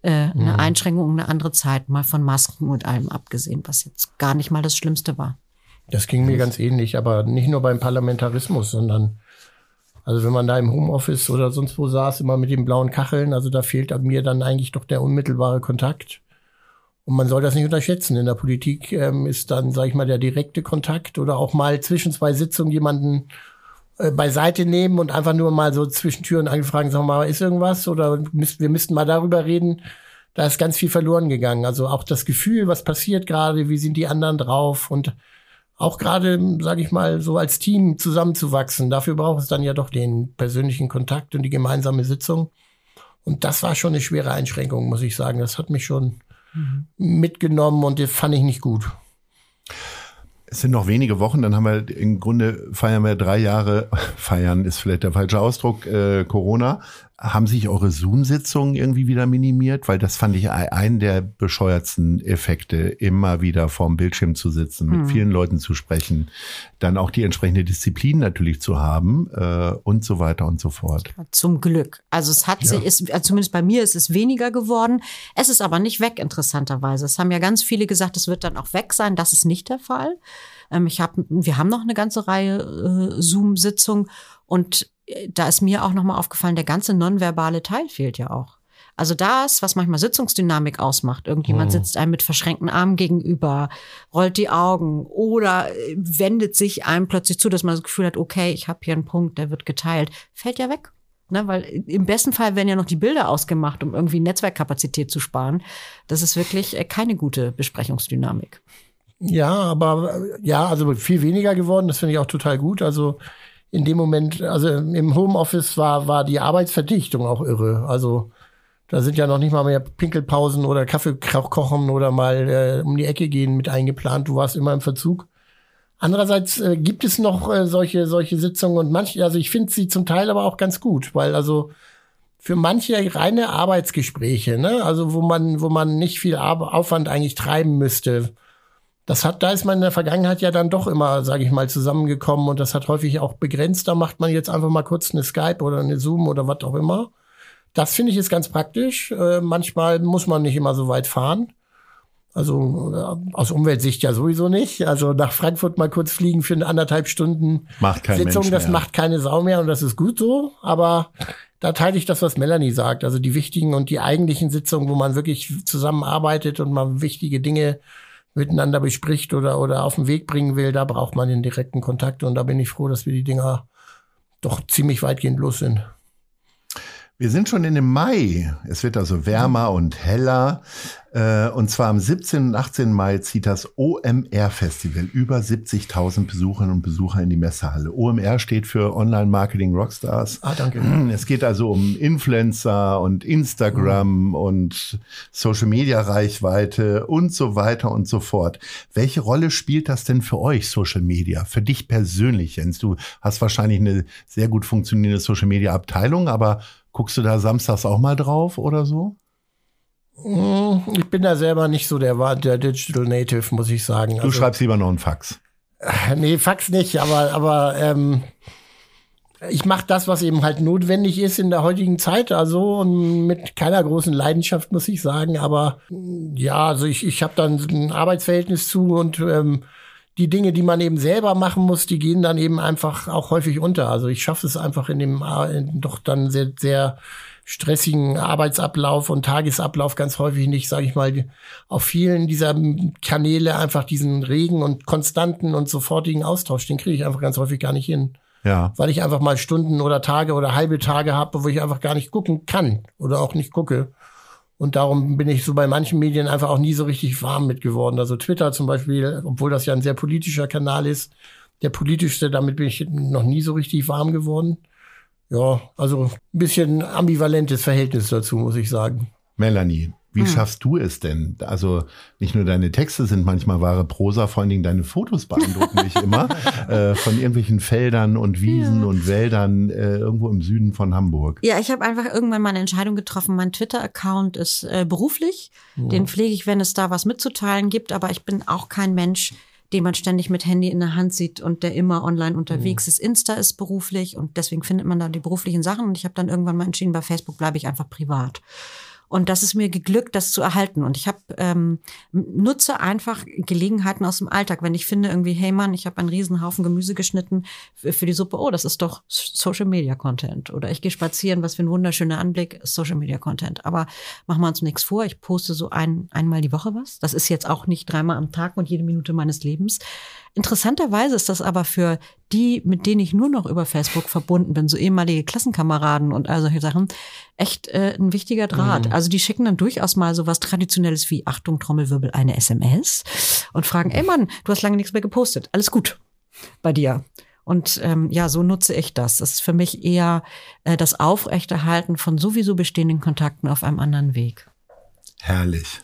äh, eine Einschränkung, eine andere Zeit, mal von Masken und allem abgesehen, was jetzt gar nicht mal das Schlimmste war. Das ging mir ganz ähnlich, aber nicht nur beim Parlamentarismus, sondern also wenn man da im Homeoffice oder sonst wo saß, immer mit den blauen Kacheln, also da fehlt mir dann eigentlich doch der unmittelbare Kontakt. Und man soll das nicht unterschätzen. In der Politik ähm, ist dann, sage ich mal, der direkte Kontakt oder auch mal zwischen zwei Sitzungen jemanden beiseite nehmen und einfach nur mal so zwischen Türen angefragt, sagen wir mal, ist irgendwas oder wir müssten mal darüber reden. Da ist ganz viel verloren gegangen. Also auch das Gefühl, was passiert gerade, wie sind die anderen drauf und auch gerade, sage ich mal, so als Team zusammenzuwachsen. Dafür braucht es dann ja doch den persönlichen Kontakt und die gemeinsame Sitzung. Und das war schon eine schwere Einschränkung, muss ich sagen. Das hat mich schon mhm. mitgenommen und das fand ich nicht gut. Es sind noch wenige Wochen, dann haben wir im Grunde feiern wir drei Jahre, feiern ist vielleicht der falsche Ausdruck, äh, Corona. Haben sich eure Zoom-Sitzungen irgendwie wieder minimiert? Weil das fand ich einen der bescheuertsten Effekte, immer wieder vorm Bildschirm zu sitzen, mit hm. vielen Leuten zu sprechen, dann auch die entsprechende Disziplin natürlich zu haben äh, und so weiter und so fort. Zum Glück. Also es hat ja. ist, zumindest bei mir ist es weniger geworden. Es ist aber nicht weg, interessanterweise. Es haben ja ganz viele gesagt, es wird dann auch weg sein. Das ist nicht der Fall. Ähm, ich hab, wir haben noch eine ganze Reihe äh, Zoom-Sitzungen und da ist mir auch nochmal aufgefallen, der ganze nonverbale Teil fehlt ja auch. Also das, was manchmal Sitzungsdynamik ausmacht. Irgendjemand oh. sitzt einem mit verschränkten Armen gegenüber, rollt die Augen oder äh, wendet sich einem plötzlich zu, dass man das Gefühl hat, okay, ich habe hier einen Punkt, der wird geteilt. Fällt ja weg. Ne, weil im besten Fall werden ja noch die Bilder ausgemacht, um irgendwie Netzwerkkapazität zu sparen. Das ist wirklich äh, keine gute Besprechungsdynamik. Ja, aber ja, also viel weniger geworden, das finde ich auch total gut. Also in dem Moment, also im Homeoffice war, war die Arbeitsverdichtung auch irre. Also da sind ja noch nicht mal mehr Pinkelpausen oder Kaffee kochen oder mal äh, um die Ecke gehen mit eingeplant. Du warst immer im Verzug. Andererseits äh, gibt es noch äh, solche, solche Sitzungen und manche, also ich finde sie zum Teil aber auch ganz gut, weil also für manche reine Arbeitsgespräche, ne, also wo man, wo man nicht viel Aufwand eigentlich treiben müsste, das hat, da ist man in der Vergangenheit ja dann doch immer, sage ich mal, zusammengekommen und das hat häufig auch begrenzt. Da macht man jetzt einfach mal kurz eine Skype oder eine Zoom oder was auch immer. Das finde ich ist ganz praktisch. Äh, manchmal muss man nicht immer so weit fahren. Also äh, aus Umweltsicht ja sowieso nicht. Also nach Frankfurt mal kurz fliegen für eine anderthalb Stunden macht kein Sitzung, Mensch mehr. das macht keine Sau mehr und das ist gut so. Aber da teile ich das, was Melanie sagt. Also die wichtigen und die eigentlichen Sitzungen, wo man wirklich zusammenarbeitet und man wichtige Dinge miteinander bespricht oder, oder auf den Weg bringen will, da braucht man den direkten Kontakt. Und da bin ich froh, dass wir die Dinger doch ziemlich weitgehend los sind. Wir sind schon in dem Mai. Es wird also wärmer und heller. Äh, und zwar am 17. und 18. Mai zieht das OMR-Festival über 70.000 Besucherinnen und Besucher in die Messehalle. OMR steht für Online Marketing Rockstars. Ah, danke. Es geht also um Influencer und Instagram mhm. und Social Media Reichweite und so weiter und so fort. Welche Rolle spielt das denn für euch, Social Media? Für dich persönlich, Jens? Du hast wahrscheinlich eine sehr gut funktionierende Social Media Abteilung, aber guckst du da samstags auch mal drauf oder so? Hm, ich bin da selber nicht so der, der Digital Native, muss ich sagen. Du also, schreibst lieber noch einen Fax. Äh, nee, Fax nicht, aber, aber ähm, ich mache das, was eben halt notwendig ist in der heutigen Zeit, also mit keiner großen Leidenschaft, muss ich sagen. Aber ja, also ich, ich habe dann ein Arbeitsverhältnis zu und ähm, die Dinge, die man eben selber machen muss, die gehen dann eben einfach auch häufig unter. Also ich schaffe es einfach in dem in doch dann sehr, sehr stressigen Arbeitsablauf und Tagesablauf ganz häufig nicht, sage ich mal, auf vielen dieser Kanäle einfach diesen regen und konstanten und sofortigen Austausch, den kriege ich einfach ganz häufig gar nicht hin. Ja. Weil ich einfach mal Stunden oder Tage oder halbe Tage habe, wo ich einfach gar nicht gucken kann oder auch nicht gucke. Und darum bin ich so bei manchen Medien einfach auch nie so richtig warm mit geworden. Also Twitter zum Beispiel, obwohl das ja ein sehr politischer Kanal ist, der politischste, damit bin ich noch nie so richtig warm geworden ja, also ein bisschen ambivalentes Verhältnis dazu, muss ich sagen. Melanie, wie hm. schaffst du es denn? Also nicht nur deine Texte sind manchmal wahre Prosa, vor allen Dingen deine Fotos beeindrucken mich immer äh, von irgendwelchen Feldern und Wiesen ja. und Wäldern äh, irgendwo im Süden von Hamburg. Ja, ich habe einfach irgendwann mal eine Entscheidung getroffen. Mein Twitter-Account ist äh, beruflich. Ja. Den pflege ich, wenn es da was mitzuteilen gibt. Aber ich bin auch kein Mensch, den man ständig mit Handy in der Hand sieht und der immer online unterwegs mhm. ist. Insta ist beruflich und deswegen findet man da die beruflichen Sachen. Und ich habe dann irgendwann mal entschieden, bei Facebook bleibe ich einfach privat. Und das ist mir geglückt, das zu erhalten. Und ich habe ähm, nutze einfach Gelegenheiten aus dem Alltag. Wenn ich finde irgendwie, hey Mann, ich habe einen Riesenhaufen Gemüse geschnitten für, für die Suppe. Oh, das ist doch Social Media Content. Oder ich gehe spazieren, was für ein wunderschöner Anblick, Social Media Content. Aber machen wir uns nichts vor. Ich poste so ein, einmal die Woche was. Das ist jetzt auch nicht dreimal am Tag und jede Minute meines Lebens. Interessanterweise ist das aber für die, mit denen ich nur noch über Facebook verbunden bin, so ehemalige Klassenkameraden und all solche Sachen, echt äh, ein wichtiger Draht. Mhm. Also die schicken dann durchaus mal so was Traditionelles wie Achtung, Trommelwirbel, eine SMS und fragen, ey Mann, du hast lange nichts mehr gepostet. Alles gut bei dir. Und ähm, ja, so nutze ich das. Das ist für mich eher äh, das Aufrechterhalten von sowieso bestehenden Kontakten auf einem anderen Weg. Herrlich.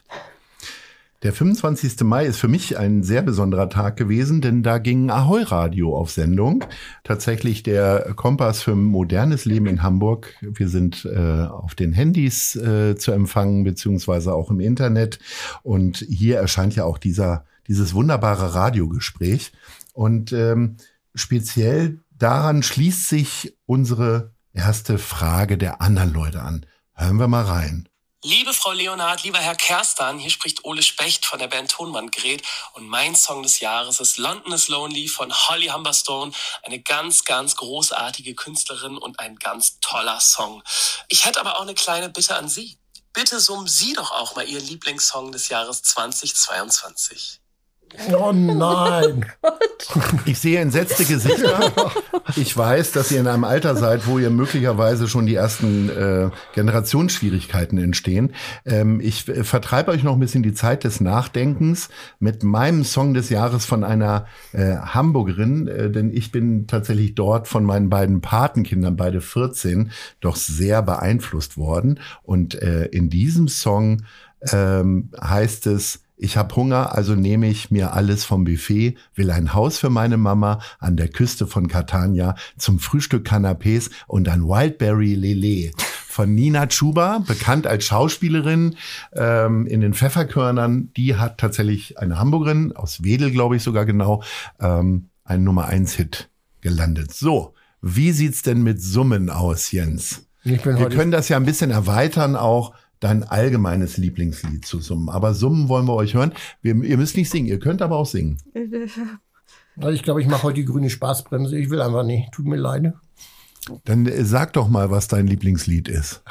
Der 25. Mai ist für mich ein sehr besonderer Tag gewesen, denn da ging Ahoi Radio auf Sendung. Tatsächlich der Kompass für modernes Leben in Hamburg. Wir sind äh, auf den Handys äh, zu empfangen, beziehungsweise auch im Internet. Und hier erscheint ja auch dieser, dieses wunderbare Radiogespräch. Und ähm, speziell daran schließt sich unsere erste Frage der anderen Leute an. Hören wir mal rein. Liebe Frau Leonard, lieber Herr Kerstan, hier spricht Ole Specht von der Band Tonmann Gret und mein Song des Jahres ist London is Lonely von Holly Humberstone, eine ganz, ganz großartige Künstlerin und ein ganz toller Song. Ich hätte aber auch eine kleine Bitte an Sie. Bitte summen Sie doch auch mal Ihren Lieblingssong des Jahres 2022. Oh nein. Ich sehe entsetzte Gesichter. Ich weiß, dass ihr in einem Alter seid, wo ihr möglicherweise schon die ersten äh, Generationsschwierigkeiten entstehen. Ähm, ich äh, vertreibe euch noch ein bisschen die Zeit des Nachdenkens mit meinem Song des Jahres von einer äh, Hamburgerin, äh, denn ich bin tatsächlich dort von meinen beiden Patenkindern, beide 14, doch sehr beeinflusst worden. Und äh, in diesem Song ähm, heißt es, ich habe Hunger, also nehme ich mir alles vom Buffet, will ein Haus für meine Mama an der Küste von Catania, zum Frühstück Canapés und ein Wildberry Lele von Nina Chuba, bekannt als Schauspielerin ähm, in den Pfefferkörnern. Die hat tatsächlich eine Hamburgerin, aus Wedel glaube ich sogar genau, ähm, ein Nummer eins Hit gelandet. So, wie sieht's denn mit Summen aus, Jens? Wir können das ja ein bisschen erweitern auch dein allgemeines Lieblingslied zu summen. Aber summen wollen wir euch hören. Wir, ihr müsst nicht singen, ihr könnt aber auch singen. Also ich glaube, ich mache heute die grüne Spaßbremse. Ich will einfach nicht. Tut mir leid. Dann äh, sag doch mal, was dein Lieblingslied ist.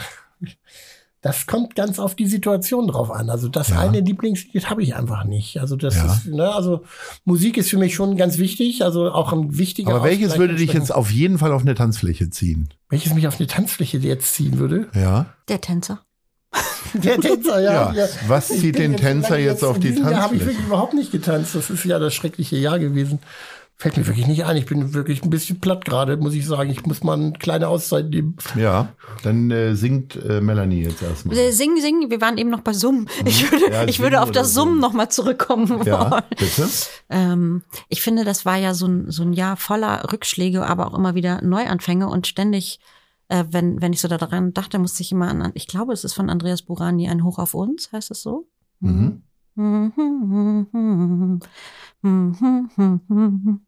Das kommt ganz auf die Situation drauf an. Also das ja. eine Lieblingslied habe ich einfach nicht. Also das ja. ist, ne, also Musik ist für mich schon ganz wichtig, also auch ein wichtiger. Aber welches würde dich jetzt auf jeden Fall auf eine Tanzfläche ziehen? Welches mich auf eine Tanzfläche jetzt ziehen würde? Ja. Der Tänzer. Der Tänzer, ja. ja. Was zieht den Tänzer jetzt, auf die Tanzfläche? Da habe ich wirklich überhaupt nicht getanzt. Das ist ja das schreckliche Jahr gewesen. Fällt mir wirklich nicht ein. Ich bin wirklich ein bisschen platt gerade, muss ich sagen. Ich muss mal eine kleine Auszeit nehmen. Ja, dann äh, singt äh, Melanie jetzt erstmal. Äh, singen, singen. Wir waren eben noch bei Summen. Mhm. Ich würde, ja, ich würde auf das Summen noch mal zurückkommen ja, wollen. Bitte? Ähm, ich finde, das war ja so ein, so ein Jahr voller Rückschläge, aber auch immer wieder Neuanfänge und ständig äh, wenn, wenn ich so daran dachte, musste ich immer an, ich glaube, es ist von Andreas Burani, ein Hoch auf uns, heißt es so? Mhm.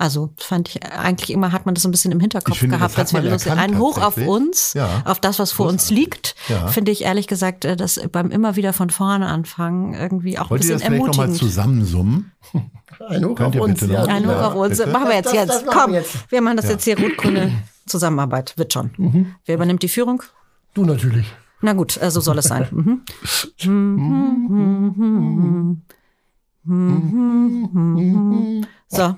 Also fand ich eigentlich immer hat man das so ein bisschen im Hinterkopf finde, gehabt, als wir lustig. Ein Hoch auf uns, ja. auf das, was vor Großartig. uns liegt, ja. finde ich ehrlich gesagt, äh, das beim immer wieder von vorne anfangen irgendwie auch Wollt ein bisschen ihr das ermutigend. vielleicht nochmal zusammensummen? Ein Hoch auf uns. Ein Hoch auf uns. Machen wir jetzt das, jetzt. Das Komm, wir, jetzt. wir machen das jetzt hier rot-grüne Zusammenarbeit. Wird schon. Mhm. Wer übernimmt die Führung? Du natürlich. Na gut, äh, so soll es sein. Mhm. So.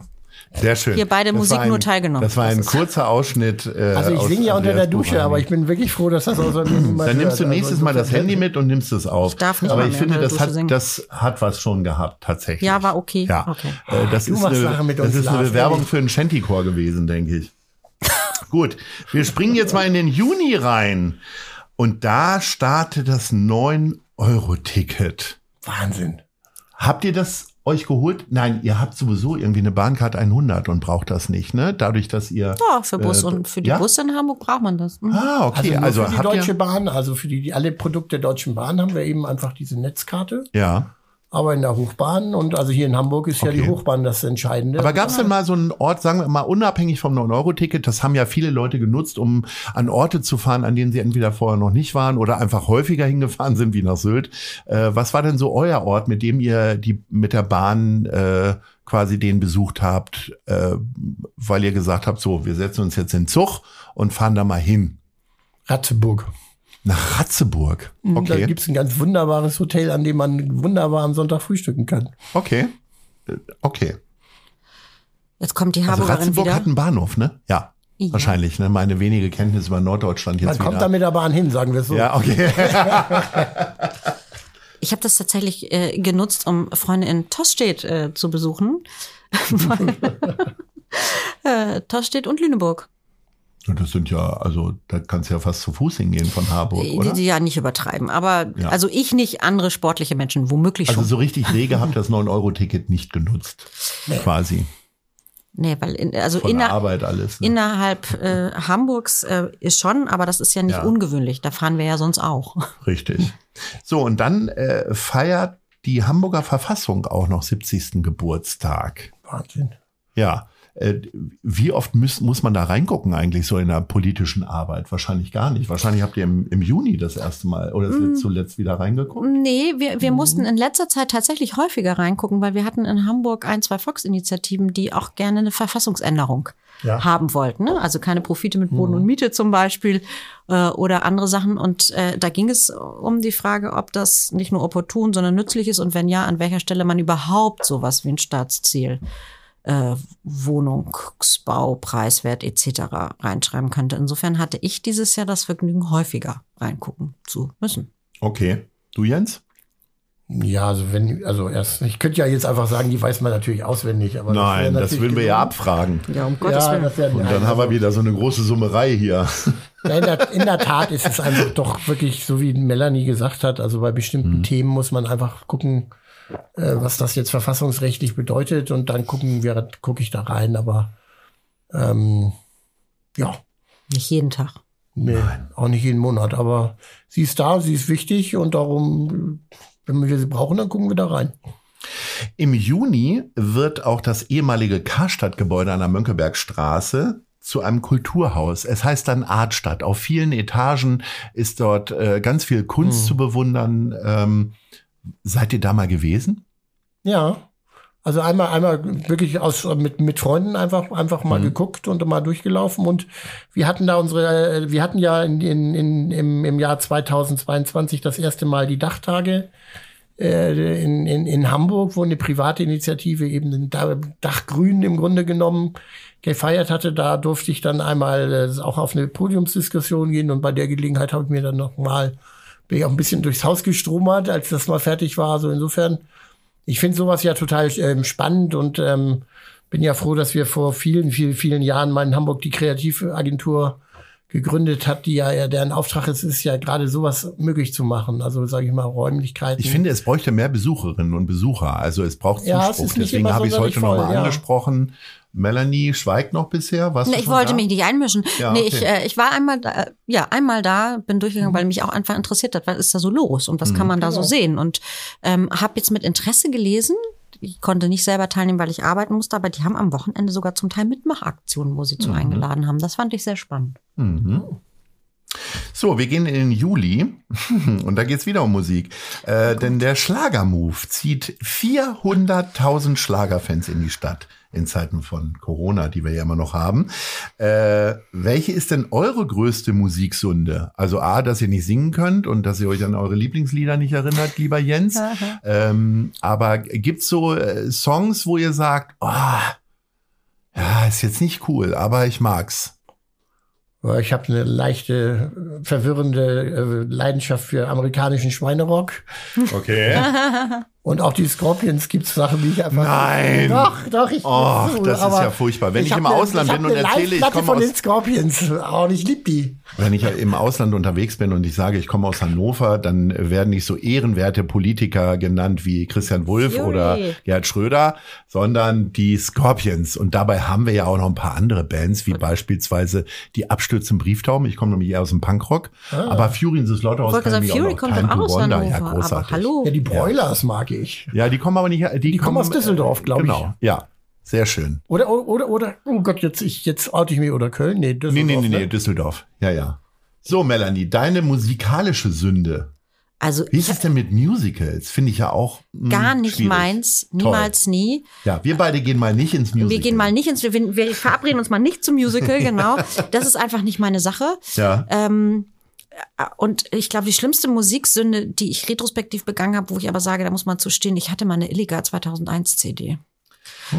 Sehr schön. Hier beide das Musik ein, nur teilgenommen. Das war ein kurzer Ausschnitt. Äh, also ich singe ja unter der Dusche, aber ich bin wirklich froh, dass das außer mir Dann nimmst du nächstes also Mal das Handy mit und nimmst es auf. Ich darf nicht aber ich finde, das hat, das hat was schon gehabt, tatsächlich. Ja, war okay. Ja. okay. Äh, das du ist, eine, das ist eine Bewerbung für einen Shantychor gewesen, denke ich. Gut, wir springen jetzt mal in den Juni rein. Und da startet das 9-Euro-Ticket. Wahnsinn. Habt ihr das euch geholt? Nein, ihr habt sowieso irgendwie eine Bahncard 100 und braucht das nicht, ne? Dadurch, dass ihr Ja, für Bus äh, und für die ja? Busse in Hamburg braucht man das. Mhm. Ah, okay, also, also für die Deutsche Bahn, also für die, die alle Produkte der Deutschen Bahn haben wir eben einfach diese Netzkarte. Ja. Aber in der Hochbahn. Und also hier in Hamburg ist ja Okay. die Hochbahn das Entscheidende. Aber gab es denn mal so einen Ort, sagen wir mal, unabhängig vom 9-Euro-Ticket, das haben ja viele Leute genutzt, um an Orte zu fahren, an denen sie entweder vorher noch nicht waren oder einfach häufiger hingefahren sind, wie nach Sylt. Äh, was war denn so euer Ort, mit dem ihr die mit der Bahn äh, quasi den besucht habt, äh, weil ihr gesagt habt, so, wir setzen uns jetzt in Zug und fahren da mal hin? Ratzeburg. Nach Ratzeburg. Da Okay. gibt's ein ganz wunderbares Hotel, an dem man wunderbar am Sonntag frühstücken kann. Okay. Äh, Okay. Jetzt kommt die Also Harburgerin Ratzeburg wieder. hat einen Bahnhof, ne? Ja. Ja. Wahrscheinlich, ne? Meine wenige Kenntnis über Norddeutschland jetzt Man kommt wieder. da mit der Bahn hin, sagen wir es so. ja, okay. Ich habe das tatsächlich äh, genutzt, um Freunde in Tostedt äh, zu besuchen. äh, Tostedt und Lüneburg. Und das sind ja, also da kannst du ja fast zu Fuß hingehen von Harburg, Die, oder? die ja nicht übertreiben. Aber Ja. also ich nicht, andere sportliche Menschen, womöglich Also schon. so richtig rege habt ihr das 9-Euro-Ticket nicht genutzt. Quasi. nee, weil in, also Von inner, Arbeit alles. Ne? innerhalb äh, Hamburgs äh, ist schon, aber das ist ja nicht Ja. ungewöhnlich. Da fahren wir ja sonst auch. Richtig. So, und dann äh, feiert die Hamburger Verfassung auch noch 70. Geburtstag. Wahnsinn. Ja. Äh, wie oft muss, muss man da reingucken eigentlich so in der politischen Arbeit? Wahrscheinlich gar nicht. Wahrscheinlich habt ihr im, im Juni das erste Mal oder Mm. zuletzt wieder reingeguckt. Nee, wir, wir mussten in letzter Zeit tatsächlich häufiger reingucken, weil wir hatten in Hamburg ein, zwei Volksinitiativen, die auch gerne eine Verfassungsänderung Ja. haben wollten. Ne? Also keine Profite mit Boden und Miete zum Beispiel äh, oder andere Sachen. Und äh, da ging es um die Frage, ob das nicht nur opportun, sondern nützlich ist und wenn ja, an welcher Stelle man überhaupt sowas wie ein Staatsziel äh, Wohnungsbau, Preiswert etc. reinschreiben könnte. Insofern hatte ich dieses Jahr das Vergnügen, häufiger reingucken zu müssen. Okay. Du, Jens? Ja, also wenn, also erst, ich könnte ja jetzt einfach sagen, die weiß man natürlich auswendig, aber das Nein, das natürlich würden wir ja abfragen. Ja, um Gottes Ja, Willen. das Und dann haben wir wieder so eine große Summerei hier. Ja, in, der, in der Tat ist es einfach doch wirklich, so wie Melanie gesagt hat, also bei bestimmten Mhm. Themen muss man einfach gucken, äh, was das jetzt verfassungsrechtlich bedeutet und dann gucken wir, gucke ich da rein, aber ähm, ja, Nicht jeden Tag. nee, auch nicht jeden Monat, aber sie ist da, sie ist wichtig und darum, wenn wir sie brauchen, dann gucken wir da rein. Im Juni wird auch das ehemalige Karstadt-Gebäude an der Mönckebergstraße zu einem Kulturhaus. Es heißt dann Artstadt. Auf vielen Etagen ist dort äh, ganz viel Kunst zu bewundern. Ähm, seid ihr da mal gewesen? Ja. Also einmal, einmal wirklich aus, mit, mit Freunden einfach, einfach mal Mhm. geguckt und mal durchgelaufen und wir hatten da unsere, äh, wir hatten ja in, in, in, im, im Jahr 2022 das erste Mal die Dachtage äh, in, in, in Hamburg, wo eine private Initiative eben den Da- Dachgrün im Grunde genommen gefeiert hatte. Da durfte ich dann einmal äh, auch auf eine Podiumsdiskussion gehen und bei der Gelegenheit habe ich mir dann noch mal bin ich auch ein bisschen durchs Haus gestromert, als das mal fertig war. Also insofern ich finde sowas ja total ähm, spannend und ähm, bin ja froh, dass wir vor vielen, vielen, vielen Jahren mal in Hamburg die Kreativagentur gegründet hat, die ja, ja deren Auftrag ist, ist ja gerade sowas möglich zu machen. Also sage ich mal Räumlichkeiten. Ich finde, es bräuchte mehr Besucherinnen und Besucher. Also es braucht Ja, Zuspruch. nicht Deswegen habe ich es heute noch mal voll, ja. angesprochen. Melanie schweigt noch bisher. Was Nee, ich wollte mich nicht einmischen. Ja, nee, okay. ich, äh, ich war einmal da, äh, ja, einmal da, bin durchgegangen, weil mich auch einfach interessiert hat, was ist da so los und was kann man da so Genau. sehen. Und ähm, habe jetzt mit Interesse gelesen. Ich konnte nicht selber teilnehmen, weil ich arbeiten musste, aber die haben am Wochenende sogar zum Teil Mitmachaktionen, wo sie zu eingeladen haben. Das fand ich sehr spannend. Mhm. So, wir gehen in den Juli und da geht's wieder um Musik. Äh, denn der Schlagermove zieht 400.000 Schlagerfans in die Stadt in Zeiten von Corona, die wir ja immer noch haben. Äh, welche ist denn eure größte Musiksünde? Also A, dass ihr nicht singen könnt und dass ihr euch an eure Lieblingslieder nicht erinnert, lieber Jens. ähm, aber gibt's so äh, Songs, wo ihr sagt, oh, ja, ist jetzt nicht cool, aber ich mag's. Ich habe eine leichte, verwirrende äh, Leidenschaft für amerikanischen Schweinerock. Okay. Und auch die Scorpions gibt's Sachen, die ich einfach. Nein. Doch, doch, ich. Och, zu, das ist aber ja furchtbar. Wenn ich hab im Ausland ich bin und erzähle, ich komme von aus- den Scorpions. Auch ich lieb die. Wenn ich im Ausland unterwegs bin und ich sage, ich komme aus Hannover, dann werden nicht so ehrenwerte Politiker genannt wie Christian Wulff Fury. oder Gerhard Schröder, sondern die Scorpions. Und dabei haben wir ja auch noch ein paar andere Bands, wie beispielsweise die Abstürzen Brieftauben. Ich komme nämlich eher aus dem Punkrock. Aber Fury in the Ich Slaughterhouse kann sagen, ich auch Fury noch. kommt Time to aus Wonder. Hannover. Ja, aber großartig. hallo. Ja, die Broilers mag mag ich. Ja, die kommen aber nicht. Die, Die kommen aus Düsseldorf, glaub ich. Genau, ja. Sehr schön. Oder, oder, oder, oh Gott, jetzt, ich, jetzt oute ich mich, oder Köln? Nee, Nee, Düsseldorf. nee, nee, nee, ne? Düsseldorf. Ja, ja. So, Melanie, deine musikalische Sünde. Also Wie ist es denn mit Musicals? Finde ich ja auch mh, gar nicht schwierig. meins, niemals nie. Ja, wir beide gehen mal nicht ins Musical. Wir gehen mal nicht ins, wir, wir verabreden uns mal nicht zum Musical, genau. Das ist einfach nicht meine Sache. Ja. Ähm, äh, und ich glaube, die schlimmste Musiksünde, die ich retrospektiv begangen habe, wo ich aber sage, da muss man zu stehen, ich hatte mal eine Illiga 2001 CD.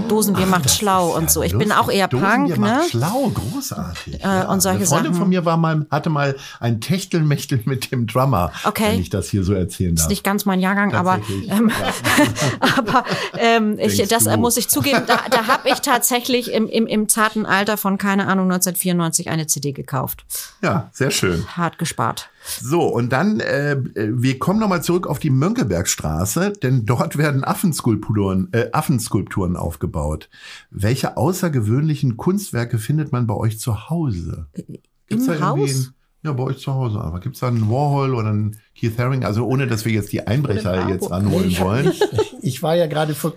Dosenbier macht schlau ja und so. Ich bin lustig. auch eher Dosenbier Punk, macht ne? Schlau, großartig. Äh, und solche Eine Freundin Sachen. von mir war mal, hatte mal ein Techtelmechtel mit dem Drummer, Okay. wenn ich das hier so erzählen darf. Ist nicht ganz mein Jahrgang, aber, ähm, ja. aber ähm, ich, das du? äh, muss ich zugeben, da, da habe ich tatsächlich im, im, im zarten Alter von, keine Ahnung, 1994 eine CD gekauft. ja, sehr schön. Hart gespart. So, und dann, äh, wir kommen nochmal zurück auf die Mönckebergstraße, denn dort werden Affenskulpturen, äh, Affenskulpturen aufgebaut. Welche außergewöhnlichen Kunstwerke findet man bei euch zu Hause? Gibt's Im da irgendwie Haus? Ein, ja, bei euch zu Hause. Aber gibt's da einen Warhol oder einen Keith Haring? Also ohne, dass wir jetzt die Einbrecher jetzt ranholen wollen. Ich, war ja gerade vor.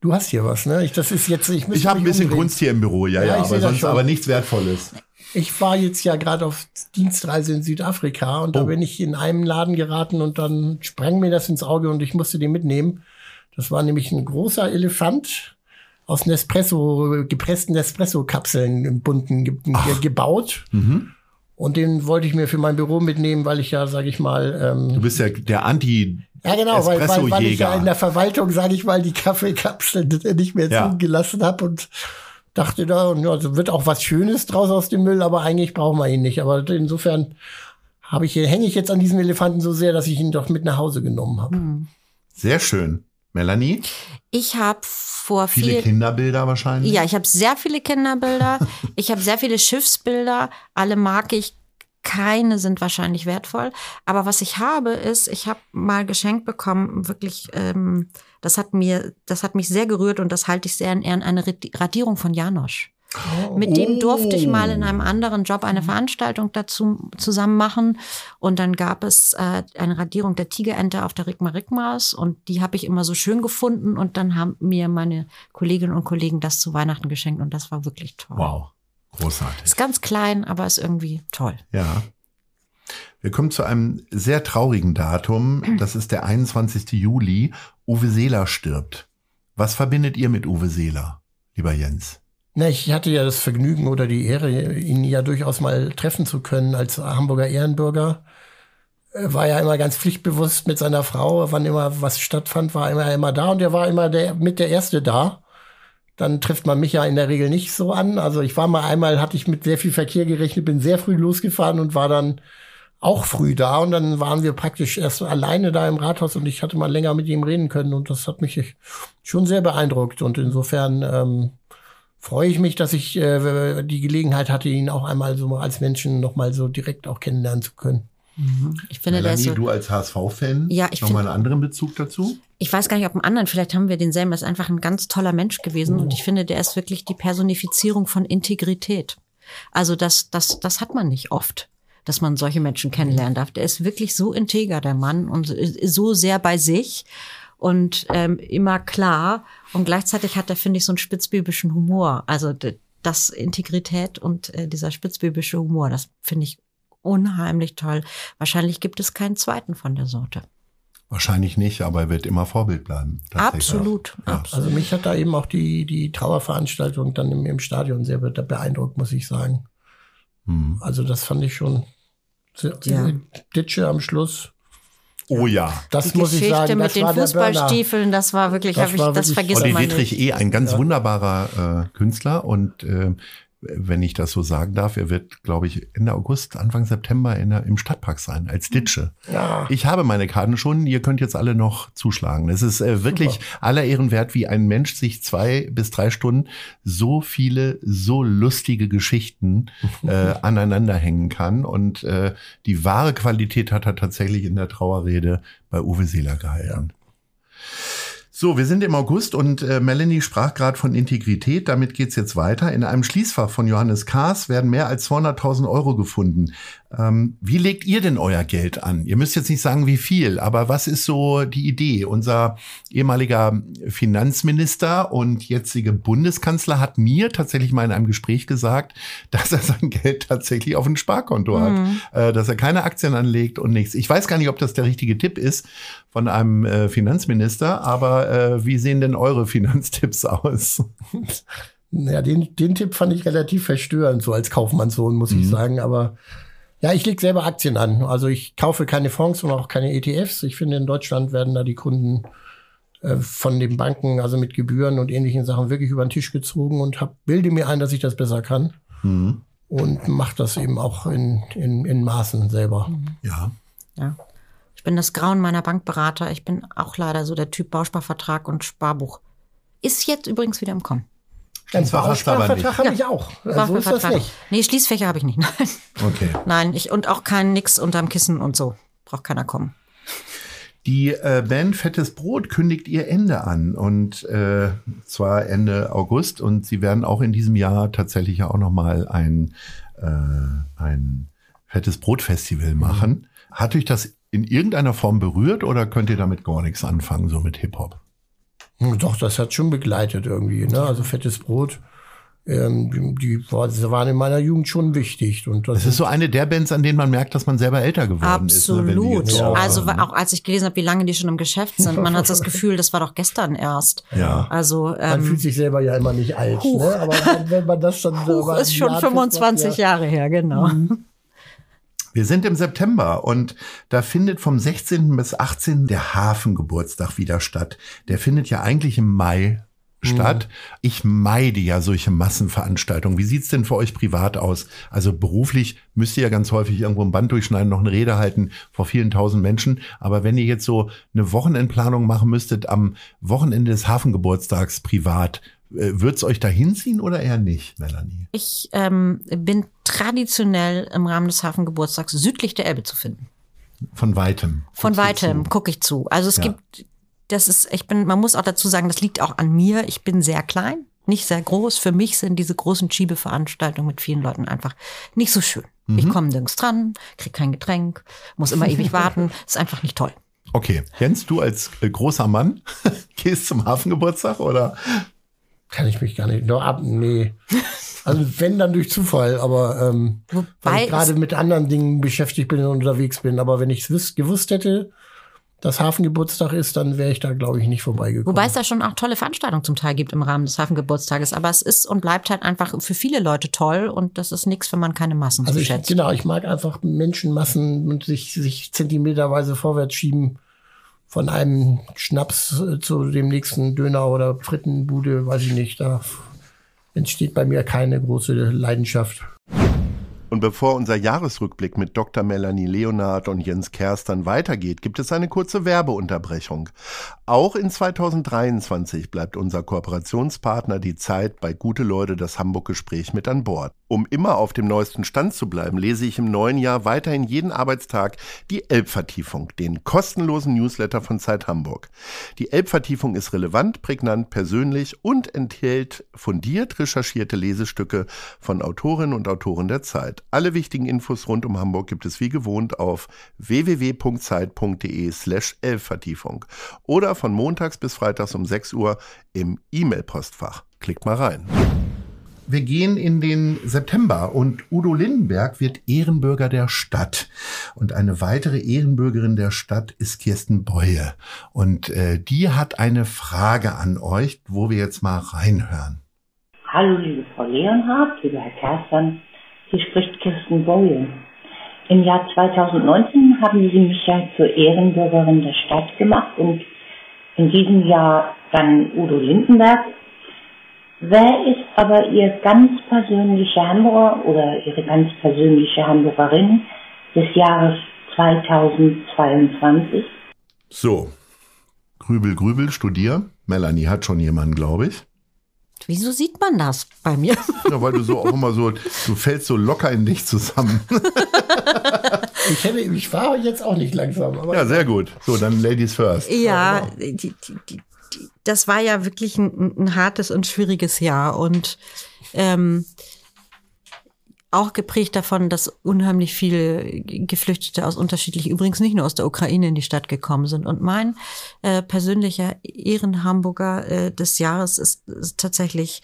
Du hast hier was, ne? Ich, das ist jetzt. Ich, müsste Ich habe ein bisschen umdrehen. Kunst hier im Büro, ja, Ja, ja, aber sonst aber nichts Wertvolles. Ich war jetzt ja gerade auf Dienstreise in Südafrika und da Oh. bin ich in einem Laden geraten und dann sprang mir das ins Auge und ich musste den mitnehmen. Das war nämlich ein großer Elefant aus Nespresso, gepressten Nespresso-Kapseln im bunten ge ge gebaut. Mhm. Und den wollte ich mir für mein Büro mitnehmen, weil ich ja, sage ich mal, Du ähm, bist ja der Anti. ja genau, weil, weil, weil ich ja in der Verwaltung, sage ich mal, die Kaffeekapseln nicht mehr Ja. zugelassen habe und dachte da, ja, also wird auch was Schönes draus aus dem Müll, aber eigentlich brauchen wir ihn nicht. Aber insofern habe ich, hänge ich jetzt an diesem Elefanten so sehr, dass ich ihn doch mit nach Hause genommen habe. Sehr schön. Melanie, Ich habe vor viele vielen Kinderbilder wahrscheinlich. Ja, ich habe sehr viele Kinderbilder. ich habe sehr viele Schiffsbilder. Alle mag ich. Keine sind wahrscheinlich wertvoll. Aber was ich habe, ist, ich habe mal geschenkt bekommen, wirklich, ähm, das hat mir, das hat mich sehr gerührt und das halte ich sehr in Ehren, eine Radi- Radierung von Janosch. Mit dem durfte ich mal in einem anderen Job eine Veranstaltung dazu zusammen machen. Und dann gab es äh, eine Radierung der Tigerente auf der Rigma Rigmas. Und die habe ich immer so schön gefunden. Und dann haben mir meine Kolleginnen und Kollegen das zu Weihnachten geschenkt. Und das war wirklich toll. Wow. Großartig. Ist ganz klein, aber ist irgendwie toll. Ja. Wir kommen zu einem sehr traurigen Datum. Das ist der 21. Juli. Uwe Seeler stirbt. Was verbindet ihr mit Uwe Seeler, lieber Jens? Na, ich hatte ja das Vergnügen oder die Ehre, ihn ja durchaus mal treffen zu können als Hamburger Ehrenbürger. Er War ja immer ganz pflichtbewusst mit seiner Frau, wann immer was stattfand, war immer immer da und er war immer der mit der Erste da. Dann trifft man mich ja in der Regel nicht so an. Also ich war mal einmal, hatte ich mit sehr viel Verkehr gerechnet, bin sehr früh losgefahren und war dann auch früh da und dann waren wir praktisch erst alleine da im Rathaus und ich hatte mal länger mit ihm reden können und das hat mich schon sehr beeindruckt und insofern ähm, freue ich mich, dass ich äh, die Gelegenheit hatte, ihn auch einmal so als Menschen noch mal so direkt auch kennenlernen zu können. Ich finde, Melanie, so, du als HSV-Fan, Ja, ich nochmal einen anderen Bezug dazu? ich weiß gar nicht, ob einen anderen, vielleicht haben wir denselben, das ist einfach ein ganz toller Mensch gewesen. Und ich finde, der ist wirklich die Personifizierung von Integrität. Also das, das, das hat man nicht oft, dass man solche Menschen kennenlernen darf. Der ist wirklich so integer, der Mann, und so sehr bei sich und ähm, immer klar. Und gleichzeitig hat er, finde ich, so einen spitzbübischen Humor. Also das Integrität und äh, dieser spitzbübische Humor, das finde ich unheimlich toll. Wahrscheinlich gibt es keinen zweiten von der Sorte. Wahrscheinlich nicht, aber er wird immer Vorbild bleiben. Absolut, Ja. absolut. Also mich hat da eben auch die, die Trauerveranstaltung dann im, im Stadion sehr be beeindruckt, muss ich sagen. Hm. Also das fand ich schon sehr, Ja. Ditsche am Schluss. Oh ja. Das die muss ich Geschichte sagen, mit das den war Burner. Fußballstiefeln, das war wirklich, Das ich, war das wirklich- vergisst Olli man Dietrich nicht. eh ein ganz Ja. wunderbarer äh, Künstler und äh, wenn ich das so sagen darf, er wird, glaube ich, Ende August, Anfang September in der, im Stadtpark sein, als Ditsche. Ja, Ich habe meine Karten schon, ihr könnt jetzt alle noch zuschlagen. Es ist äh, wirklich aller Ehren wert, wie ein Mensch sich zwei bis drei Stunden so viele, so lustige Geschichten äh, aneinander hängen kann. Und äh, die wahre Qualität hat er tatsächlich in der Trauerrede bei Uwe Seeler gehalten. So, wir sind im August und äh, Melanie sprach gerade von Integrität. Damit geht's jetzt weiter. In einem Schließfach von Johannes Kahrs werden mehr als 200.000 Euro gefunden. Ähm, wie legt ihr denn euer Geld an? Ihr müsst jetzt nicht sagen, wie viel, aber was ist so die Idee? Unser ehemaliger Finanzminister und jetzige Bundeskanzler hat mir tatsächlich mal in einem Gespräch gesagt, dass er sein Geld tatsächlich auf ein Sparkonto Mhm. hat, äh, dass er keine Aktien anlegt und nichts. Ich weiß gar nicht, ob das der richtige Tipp ist von einem äh, Finanzminister, aber äh, wie sehen denn eure Finanztipps aus? Ja, den, den Tipp fand ich relativ verstörend, so als Kaufmannssohn, muss ich sagen. Aber ja, ich lege selber Aktien an. Also ich kaufe keine Fonds und auch keine ETFs. Ich finde, in Deutschland werden da die Kunden äh, von den Banken, also mit Gebühren und ähnlichen Sachen, wirklich über den Tisch gezogen und hab, bilde mir ein, dass ich das besser kann. Hm. Und mache das eben auch in, in, in Maßen selber. Ja. Ja. Ich bin das Grauen meiner Bankberater. Ich bin auch leider so der Typ Bausparvertrag und Sparbuch. Ist jetzt übrigens wieder im Kommen. Nicht. Bausparvertrag habe ich auch. Also so ist das nicht. Nee, Schließfächer habe ich nicht. Nein. Okay. Nein, ich und auch kein Nix unterm Kissen und so. Braucht keiner kommen. Die äh, Band Fettes Brot kündigt ihr Ende an und äh, zwar Ende August und sie werden auch in diesem Jahr tatsächlich ja auch noch mal ein äh, ein Fettes Brot Festival machen. Hat euch das in irgendeiner Form berührt oder könnt ihr damit gar nichts anfangen so mit Hip Hop? Doch, das hat schon begleitet irgendwie. Ne? Also fettes Brot, ähm, die, die waren in meiner Jugend schon wichtig. Und das Es ist so eine der Bands, an denen man merkt, dass man selber älter geworden ist. ne, wenn die Absolut. so also ne? auch als ich gelesen habe, wie lange die schon im Geschäft sind, man hat das Gefühl, das war doch gestern erst. Ja. Also man ähm, fühlt sich selber ja immer nicht alt. Huch. Ne? Aber wenn, wenn man das dann Huch, ist schon 25 Jahre her, genau. Wir sind im September und da findet vom 16. bis 18. der Hafengeburtstag wieder statt. Der findet ja eigentlich im Mai statt. Ich meide ja solche Massenveranstaltungen. Wie sieht's denn für euch privat aus? Also beruflich müsst ihr ja ganz häufig irgendwo ein Band durchschneiden, noch eine Rede halten vor vielen tausend Menschen. Aber wenn ihr jetzt so eine Wochenendplanung machen müsstet am Wochenende des Hafengeburtstags privat, äh, wird's euch da hinziehen oder eher nicht, Melanie? Ich ähm, bin traditionell im Rahmen des Hafengeburtstags südlich der Elbe zu finden. Von weitem. Von weitem gucke ich zu. Also es Ja. gibt, das ist, ich bin, man muss auch dazu sagen, das liegt auch an mir. Ich bin sehr klein, nicht sehr groß. Für mich sind diese großen Schiebeveranstaltungen mit vielen Leuten einfach nicht so schön. Mhm. Ich komme nirgends dran, krieg kein Getränk, muss immer ewig warten. Ist einfach nicht toll. Okay, Jens, du als äh, großer Mann gehst zum Hafengeburtstag oder? Kann ich mich gar nicht noch ab. Nee. Also wenn dann durch Zufall, aber ähm, weil ich gerade mit anderen Dingen beschäftigt bin und unterwegs bin. Aber wenn ich es gewusst hätte, dass Hafengeburtstag ist, dann wäre ich da, glaube ich, nicht vorbeigekommen. Wobei es da schon auch tolle Veranstaltungen zum Teil gibt im Rahmen des Hafengeburtstages. Aber es ist und bleibt halt einfach für viele Leute toll und das ist nichts, wenn man keine Massen Also so ich, schätzt. genau, ich mag einfach Menschenmassen und sich, sich zentimeterweise vorwärts schieben. Von einem Schnaps äh, zu dem nächsten Döner oder Frittenbude, weiß ich nicht. Da entsteht bei mir keine große Leidenschaft. Und bevor unser Jahresrückblick mit Dr. Melanie Leonard und Jens Kerstern weitergeht, gibt es eine kurze Werbeunterbrechung. Auch in 2023 bleibt unser Kooperationspartner die Zeit bei Gute Leute das Hamburg-Gespräch mit an Bord. Um immer auf dem neuesten Stand zu bleiben, lese ich im neuen Jahr weiterhin jeden Arbeitstag die Elbvertiefung, den kostenlosen Newsletter von Zeit Hamburg. Die Elbvertiefung ist relevant, prägnant, persönlich und enthält fundiert recherchierte Lesestücke von Autorinnen und Autoren der Zeit. Alle wichtigen Infos rund um Hamburg gibt es wie gewohnt auf www.zeit.de slash Elbvertiefung oder von montags bis freitags um 6 Uhr im E-Mail-Postfach. Klickt mal rein. Wir gehen in den September und Udo Lindenberg wird Ehrenbürger der Stadt. Und eine weitere Ehrenbürgerin der Stadt ist Kirsten Beue. Und äh, die hat eine Frage an euch, wo wir jetzt mal reinhören. Hallo, liebe Frau Leonhardt, lieber Herr Kerstern, hier spricht Kirsten Boye. Im Jahr 2019 haben Sie mich ja zur Ehrenbürgerin der Stadt gemacht und in diesem Jahr dann Udo Lindenberg. Wer ist aber Ihr ganz persönlicher Hamburger oder Ihre ganz persönliche Hamburgerin des Jahres 2022? So, Grübel, Grübel, studier. Melanie hat schon jemanden, glaube ich. Wieso sieht man das bei mir? Ja, weil du so auch immer so, du fällst so locker in dich zusammen. Ich, hätte, ich war jetzt auch nicht langsam. Aber Ja, sehr gut. So, dann Ladies first. Ja, die, die, die, die, das war ja wirklich ein, ein hartes und schwieriges Jahr. Und ähm, auch geprägt davon, dass unheimlich viele Geflüchtete aus unterschiedlich, übrigens nicht nur aus der Ukraine in die Stadt gekommen sind. Und mein äh, persönlicher Ehrenhamburger äh, des Jahres ist, ist tatsächlich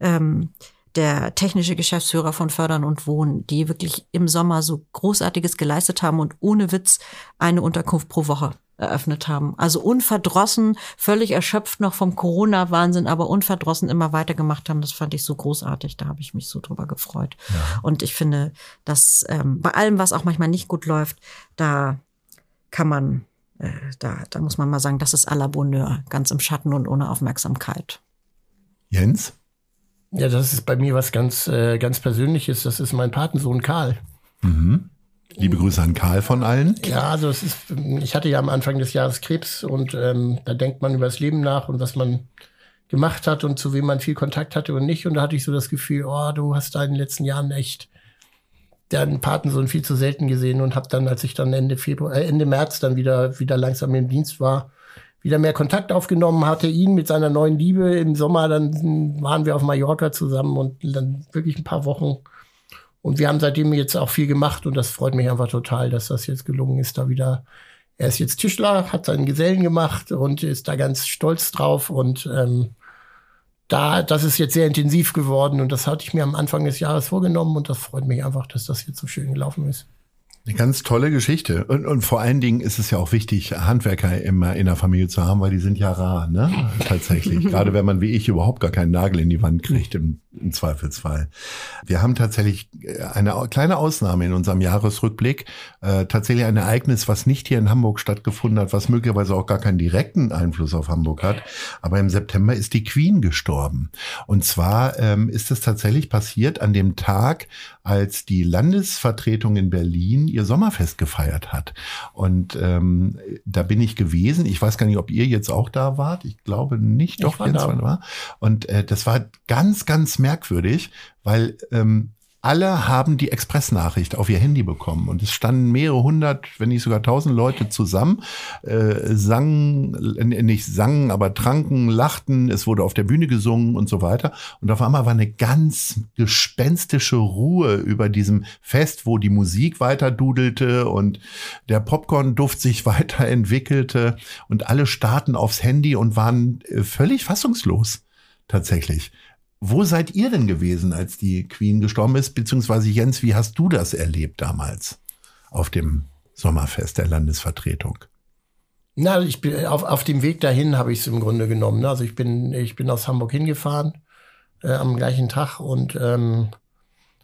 ähm, der technische Geschäftsführer von Fördern und Wohnen, die wirklich im Sommer so Großartiges geleistet haben und ohne Witz eine Unterkunft pro Woche eröffnet haben. Also unverdrossen, völlig erschöpft noch vom Corona-Wahnsinn, aber unverdrossen immer weitergemacht haben. Das fand ich so großartig. Da habe ich mich so drüber gefreut. Ja. Und ich finde, dass ähm, bei allem, was auch manchmal nicht gut läuft, da kann man, äh, da, da muss man mal sagen, das ist à la Bonheur, ganz im Schatten und ohne Aufmerksamkeit. Jens? Ja, das ist bei mir was ganz, äh, ganz Persönliches. Das ist mein Patensohn Karl. Mhm. Liebe Grüße an Karl von allen. Ja, also es ist, ich hatte ja am Anfang des Jahres Krebs und ähm, da denkt man über das Leben nach und was man gemacht hat und zu wem man viel Kontakt hatte und nicht. Und da hatte ich so das Gefühl, oh, du hast da in den letzten Jahren echt deinen Patensohn viel zu selten gesehen und habe dann, als ich dann Ende Februar, äh, Ende März dann wieder wieder langsam im Dienst war, wieder mehr Kontakt aufgenommen, hatte ihn mit seiner neuen Liebe im Sommer, dann waren wir auf Mallorca zusammen und dann wirklich ein paar Wochen. Und wir haben seitdem jetzt auch viel gemacht und das freut mich einfach total, dass das jetzt gelungen ist, da wieder. Er ist jetzt Tischler, hat seinen Gesellen gemacht und ist da ganz stolz drauf und ähm, da, das ist jetzt sehr intensiv geworden und das hatte ich mir am Anfang des Jahres vorgenommen und das freut mich einfach, dass das jetzt so schön gelaufen ist. Eine ganz tolle Geschichte. Und, und vor allen Dingen ist es ja auch wichtig, Handwerker immer in der Familie zu haben, weil die sind ja rar, ne? Tatsächlich. Gerade wenn man wie ich überhaupt gar keinen Nagel in die Wand kriegt, im, im Zweifelsfall. Wir haben tatsächlich äh, eine kleine Ausnahme in unserem Jahresrückblick. Äh, tatsächlich ein Ereignis, was nicht hier in Hamburg stattgefunden hat, was möglicherweise auch gar keinen direkten Einfluss auf Hamburg hat. Aber im September ist die Queen gestorben. Und zwar ähm, ist es tatsächlich passiert an dem Tag, als die Landesvertretung in Berlin ihr Sommerfest gefeiert hat. Und ähm, da bin ich gewesen. Ich weiß gar nicht, ob ihr jetzt auch da wart. Ich glaube nicht. Doch, ich war da. Und äh, das war ganz, ganz merkwürdig, weil ähm, alle haben die Expressnachricht auf ihr Handy bekommen und es standen mehrere hundert, wenn nicht sogar tausend Leute zusammen, äh, sangen, äh, nicht sangen, aber tranken, lachten, es wurde auf der Bühne gesungen und so weiter. Und auf einmal war eine ganz gespenstische Ruhe über diesem Fest, wo die Musik weiter dudelte und der Popcorn-Duft sich weiterentwickelte und alle starten aufs Handy und waren äh, völlig fassungslos tatsächlich. Wo seid ihr denn gewesen, als die Queen gestorben ist? Beziehungsweise Jens, wie hast du das erlebt damals auf dem Sommerfest der Landesvertretung? Na, ich bin auf, auf dem Weg dahin habe ich es im Grunde genommen. Also ich bin ich bin aus Hamburg hingefahren äh, am gleichen Tag und ähm,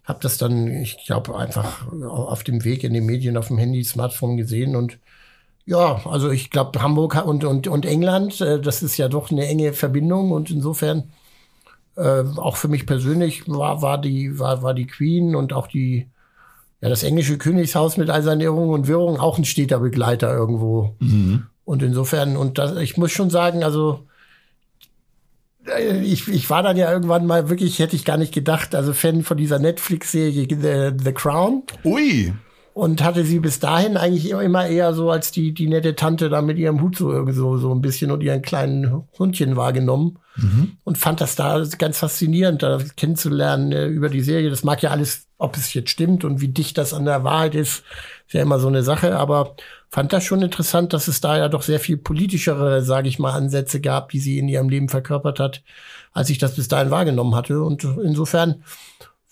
habe das dann, ich glaube einfach auf dem Weg in den Medien, auf dem Handy, Smartphone gesehen und ja, also ich glaube Hamburg und und und England, äh, das ist ja doch eine enge Verbindung und insofern äh, auch für mich persönlich war, war, die, war, war die Queen und auch die, ja, das englische Königshaus mit all seinen Irrungen und Wirrungen auch ein steter Begleiter irgendwo. Mhm. Und insofern, und das, ich muss schon sagen, also äh, ich, ich war dann ja irgendwann mal wirklich, hätte ich gar nicht gedacht, also Fan von dieser Netflix-Serie The, The Crown. Ui und hatte sie bis dahin eigentlich immer eher so als die, die nette Tante da mit ihrem Hut so, so, so ein bisschen und ihren kleinen Hundchen wahrgenommen mhm. und fand das da ganz faszinierend, da kennenzulernen äh, über die Serie. Das mag ja alles, ob es jetzt stimmt und wie dicht das an der Wahrheit ist, ist ja immer so eine Sache, aber fand das schon interessant, dass es da ja doch sehr viel politischere, sage ich mal, Ansätze gab, die sie in ihrem Leben verkörpert hat, als ich das bis dahin wahrgenommen hatte. Und insofern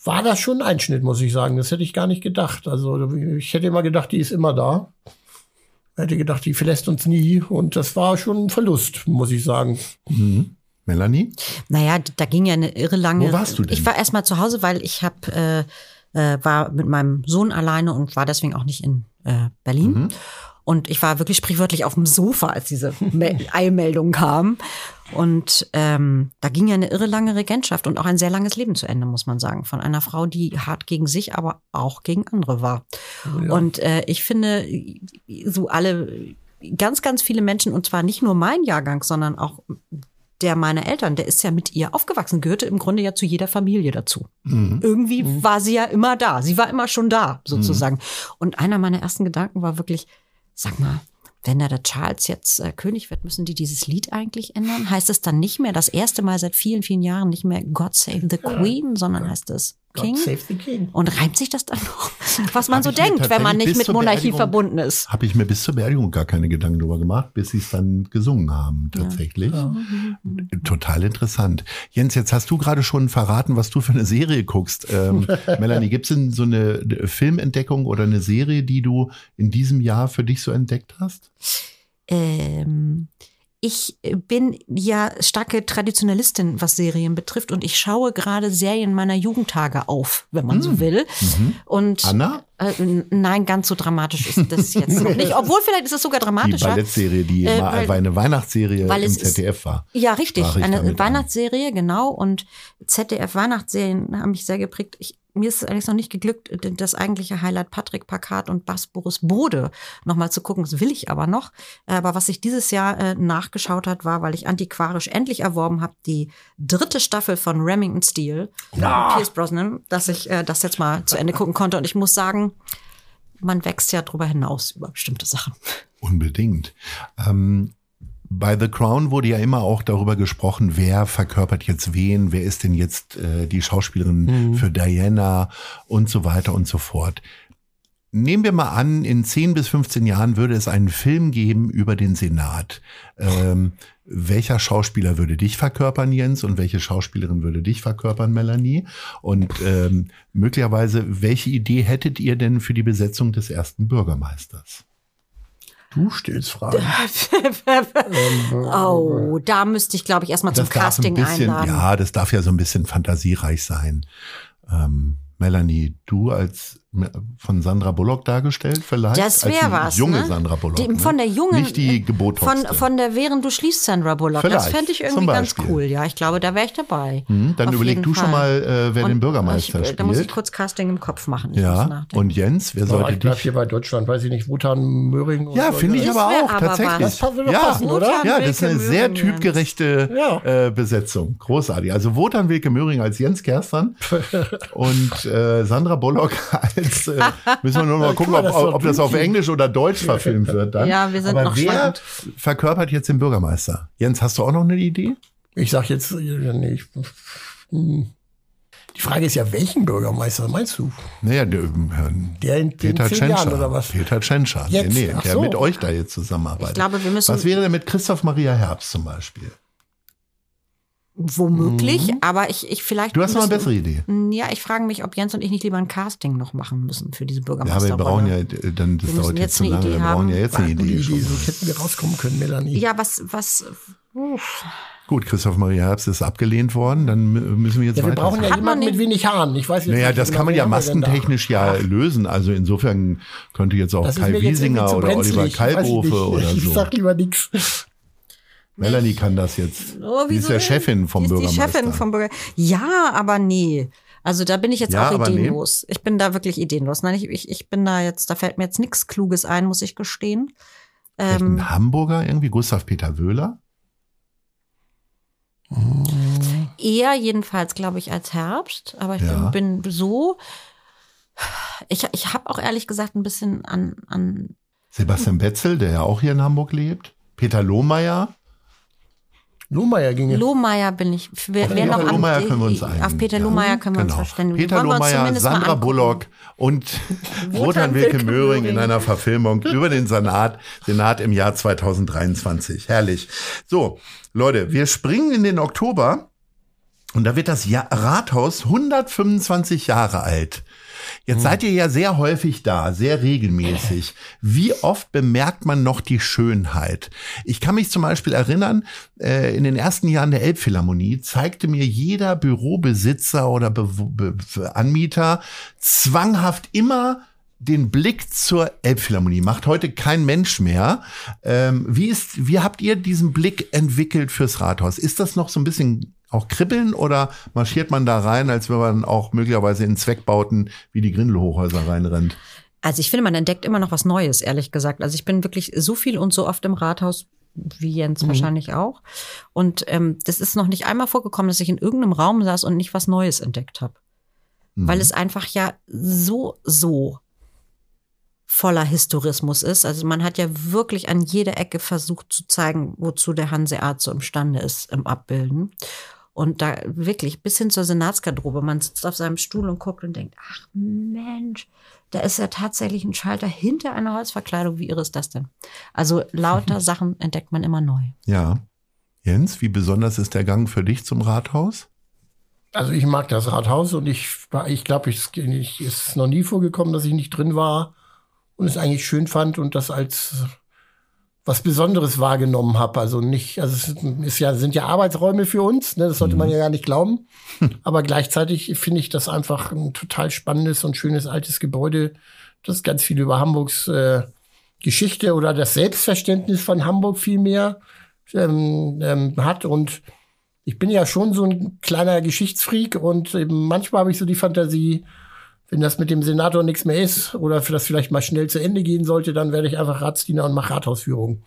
war das schon ein Einschnitt, muss ich sagen. Das hätte ich gar nicht gedacht. Also ich hätte immer gedacht, die ist immer da. Ich hätte gedacht, die verlässt uns nie. Und das war schon ein Verlust, muss ich sagen. Mhm. Melanie? Naja, da ging ja eine irre lange. Wo warst du denn? Ich war erstmal zu Hause, weil ich hab, äh, äh, war mit meinem Sohn alleine und war deswegen auch nicht in äh, Berlin. Mhm. Und ich war wirklich sprichwörtlich auf dem Sofa, als diese Eilmeldung kam. Und ähm, da ging ja eine irre lange Regentschaft und auch ein sehr langes Leben zu Ende, muss man sagen. Von einer Frau, die hart gegen sich, aber auch gegen andere war. Ja. Und äh, ich finde, so alle, ganz, ganz viele Menschen, und zwar nicht nur mein Jahrgang, sondern auch der meiner Eltern, der ist ja mit ihr aufgewachsen, gehörte im Grunde ja zu jeder Familie dazu. Mhm. Irgendwie mhm. war sie ja immer da. Sie war immer schon da, sozusagen. Mhm. Und einer meiner ersten Gedanken war wirklich, Sag mal, wenn da der Charles jetzt äh, König wird, müssen die dieses Lied eigentlich ändern? Heißt es dann nicht mehr das erste Mal seit vielen, vielen Jahren nicht mehr God Save the Queen, sondern heißt es King. God save the King. Und reimt sich das dann noch? Was man Hab so denkt, wenn man nicht mit Monarchie Beerdigung- verbunden ist. Habe ich mir bis zur Beerdigung gar keine Gedanken drüber gemacht, bis sie es dann gesungen haben, tatsächlich. Total interessant. Jens, jetzt hast du gerade schon verraten, was du für eine Serie guckst. Ähm, Melanie, gibt es denn so eine Filmentdeckung oder eine Serie, die du in diesem Jahr für dich so entdeckt hast? Ähm, ich bin ja starke Traditionalistin, was Serien betrifft, und ich schaue gerade Serien meiner Jugendtage auf, wenn man Hm. so will. Und Anna? Äh, nein, ganz so dramatisch ist das jetzt noch nicht. Obwohl vielleicht ist es sogar Die dramatischer. Ballettserie, die Äh, weil- eine Weihnachtsserie im es ist- ZDF war. Ja, richtig. Eine damit an. Weihnachtsserie, genau. Und ZDF-Weihnachtsserien haben mich sehr geprägt. Ich, mir ist es allerdings noch nicht geglückt, das eigentliche Highlight Patrick Packard und Bas Boris Bode nochmal zu gucken. Das will ich aber noch. Aber was ich dieses Jahr äh, nachgeschaut hat, war, weil ich antiquarisch endlich erworben habe, die dritte Staffel von Remington Steel, Pierce Brosnan, dass ich äh, das jetzt mal zu Ende gucken konnte. Und ich muss sagen, man wächst ja drüber hinaus über bestimmte Sachen. Unbedingt. Ähm, bei The Crown wurde ja immer auch darüber gesprochen, wer verkörpert jetzt wen, wer ist denn jetzt äh, die Schauspielerin für Diana und so weiter und so fort. Nehmen wir mal an, in 10 bis 15 Jahren würde es einen Film geben über den Senat. Ähm, welcher Schauspieler würde dich verkörpern, Jens, und welche Schauspielerin würde dich verkörpern, Melanie? Und ähm, möglicherweise, welche Idee hättet ihr denn für die Besetzung des ersten Bürgermeisters? Du stellst Fragen. Oh, da müsste ich, glaube ich, erstmal zum Casting ein bisschen, einladen. ja, das darf ja so ein bisschen fantasiereich sein. Ähm, Melanie, du als von Sandra Bullock dargestellt vielleicht? Das Als wäre was. Junge ne? Sandra Bullock. Die, ne? von der jungen. Nicht die von, Gebotoxte. von der Während du schliefst, Sandra Bullock. das Vielleicht, fände ich irgendwie ganz cool. Ja, ich glaube, da wäre ich dabei. Hm, dann Auf überleg du schon Fall. mal, äh, wer Und den Bürgermeister ich, Da muss ich spielt. kurz Casting im Kopf machen. Ich Ja, und Jens, wer Ja, sollte ich bleib dich? hier bei Deutschland, weiß ich nicht, Wotan Möhring. Ja, finde ich Das aber auch, aber tatsächlich. was. Das würde ja, passen, oder? Ja, das ist eine sehr Jens. typgerechte Ja. äh, Besetzung. Großartig. Also Wotan Wilke Möhring als Jens Kerstern und äh, Sandra Bullock als, äh, müssen wir nur mal gucken, ob, ob das auf. Englisch oder Deutsch verfilmt wird dann. Ja, wir sind Aber noch wer schwankend. verkörpert jetzt den Bürgermeister? Jens, hast du auch noch eine Idee? Ich sag jetzt, äh, nee, ich, hm. die Frage ist ja, welchen Bürgermeister meinst du? Naja, der, äh, Der in den Peter zehn Jahren oder Tschentscher. was? Peter Tschentscher. Jetzt? Nee, nee, der so. mit euch da jetzt zusammenarbeitet. Ich glaube, wir müssen Was wäre denn mit Christoph Maria Herbst zum Beispiel? Womöglich, aber ich, ich vielleicht. Du hast noch eine bessere Idee. Ja, ich frage mich, ob Jens und ich nicht lieber ein Casting noch machen müssen für diese Ja, aber Bürgermeister. wir brauchen ja, äh, dann, das Wir dauert jetzt zu eine lange. Idee Wir brauchen ja jetzt eine Idee. Idee, schon. so hätten wir rauskommen können, Melanie. Ja, was, was. Uff. Gut, Christoph Maria Herbst ist abgelehnt worden, dann mü- müssen wir jetzt Ja, wir weiter. brauchen ja jemanden mit nicht- wenig Haaren. Ich weiß jetzt naja, nicht das kann man ja wir massentechnisch ja lösen. Also insofern könnte jetzt auch Das Kai Wiesinger oder Oliver brenzlig. Weiß ich Kalkofe nicht. oder Ich so. sag lieber nix. Melanie kann das jetzt. Oh, Die ist ja? Chefin vom Die ist Bürgermeister. Die Chefin vom Bürger. Ja, aber nee. Also da bin ich jetzt Ja, auch aber nee. ideenlos. Ich bin da wirklich ideenlos. Nein, ich, ich, ich bin da jetzt, da fällt mir jetzt nichts Kluges ein, muss ich gestehen. Vielleicht Ähm, ein Hamburger irgendwie, Gustav Peter Wöhler. eher jedenfalls, glaube ich, als Herbst. Aber ich Ja. bin, bin so. Ich, ich habe auch ehrlich gesagt ein bisschen an, an Sebastian Betzel, der ja auch hier in Hamburg lebt. Peter Lohmeier. Lohmeier ginge. Lohmeier bin ich. Wer, wer Peter noch am- Lohmeier können wir uns einigen. Auf Peter. Lohmeier können wir uns Genau. verständigen. Peter Wollen wir uns Lohmeier, Sandra. Bullock und Wotan Wilke Möhring in einer Verfilmung über den Senat, Senat im Jahr 2023. Herrlich. So, Leute, wir springen in den Oktober und da wird das Rathaus 125 Jahre alt. Jetzt seid ihr ja sehr häufig da, sehr regelmäßig. Wie oft bemerkt man noch die Schönheit? Ich kann mich zum Beispiel erinnern, äh, in den ersten Jahren der Elbphilharmonie zeigte mir jeder Bürobesitzer oder Be Be Anmieter zwanghaft immer den Blick zur Elbphilharmonie. Macht heute kein Mensch mehr. Ähm, wie, ist, wie habt ihr diesen Blick entwickelt fürs Rathaus? Ist das noch so ein bisschen auch kribbeln oder marschiert man da rein, als wenn man auch möglicherweise in Zweckbauten wie die Grindelhochhäuser reinrennt? Also ich finde, man entdeckt immer noch was Neues, ehrlich gesagt. Also ich bin wirklich so viel und so oft im Rathaus, wie Jens Mhm. wahrscheinlich auch. Und ähm, das ist noch nicht einmal vorgekommen, dass ich in irgendeinem Raum saß und nicht was Neues entdeckt habe. Mhm. Weil es einfach ja so, so voller Historismus ist. Also man hat ja wirklich an jeder Ecke versucht zu zeigen, wozu der Hanseat so imstande ist im Abbilden. Und da wirklich bis hin zur Senatsgarderobe. Man sitzt auf seinem Stuhl und guckt und denkt, ach Mensch, da ist ja tatsächlich ein Schalter hinter einer Holzverkleidung. Wie irre ist das denn? Also lauter Sachen entdeckt man immer neu. Ja. Jens, wie besonders ist der Gang für dich zum Rathaus? Also ich mag das Rathaus und ich, ich glaube, es ist noch nie vorgekommen, dass ich nicht drin war und es eigentlich schön fand und das als was Besonderes wahrgenommen habe. Also nicht, also es ist ja, sind ja Arbeitsräume für uns, ne? das sollte man mhm. ja gar nicht glauben. Aber gleichzeitig finde ich das einfach ein total spannendes und schönes altes Gebäude, das ganz viel über Hamburgs äh, Geschichte oder das Selbstverständnis von Hamburg viel mehr ähm, ähm, hat. Und ich bin ja schon so ein kleiner Geschichtsfreak und eben manchmal habe ich so die Fantasie, wenn das mit dem Senator nichts mehr ist oder für das vielleicht mal schnell zu Ende gehen sollte, dann werde ich einfach Ratsdiener und mache Rathausführung.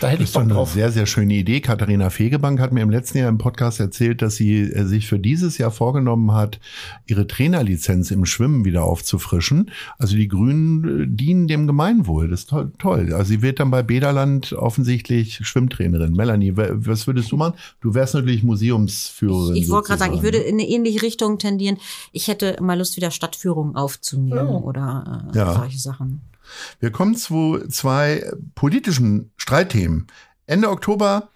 Da hätte das ist doch eine sehr, sehr schöne Idee. Katharina Fegebank hat mir im letzten Jahr im Podcast erzählt, dass sie äh, sich für dieses Jahr vorgenommen hat, ihre Trainerlizenz im Schwimmen wieder aufzufrischen. Also die Grünen äh, dienen dem Gemeinwohl. Das ist toll. toll. Also sie wird dann bei Bederland offensichtlich Schwimmtrainerin. Melanie, was würdest du machen? Du wärst natürlich Museumsführerin. Ich, ich wollte gerade sagen, ich würde in eine ähnliche Richtung tendieren. Ich hätte mal Lust, wieder Stadtführungen aufzunehmen oh. oder äh, ja. solche Sachen. Wir kommen zu zwei politischen Streitthemen. Ende Oktober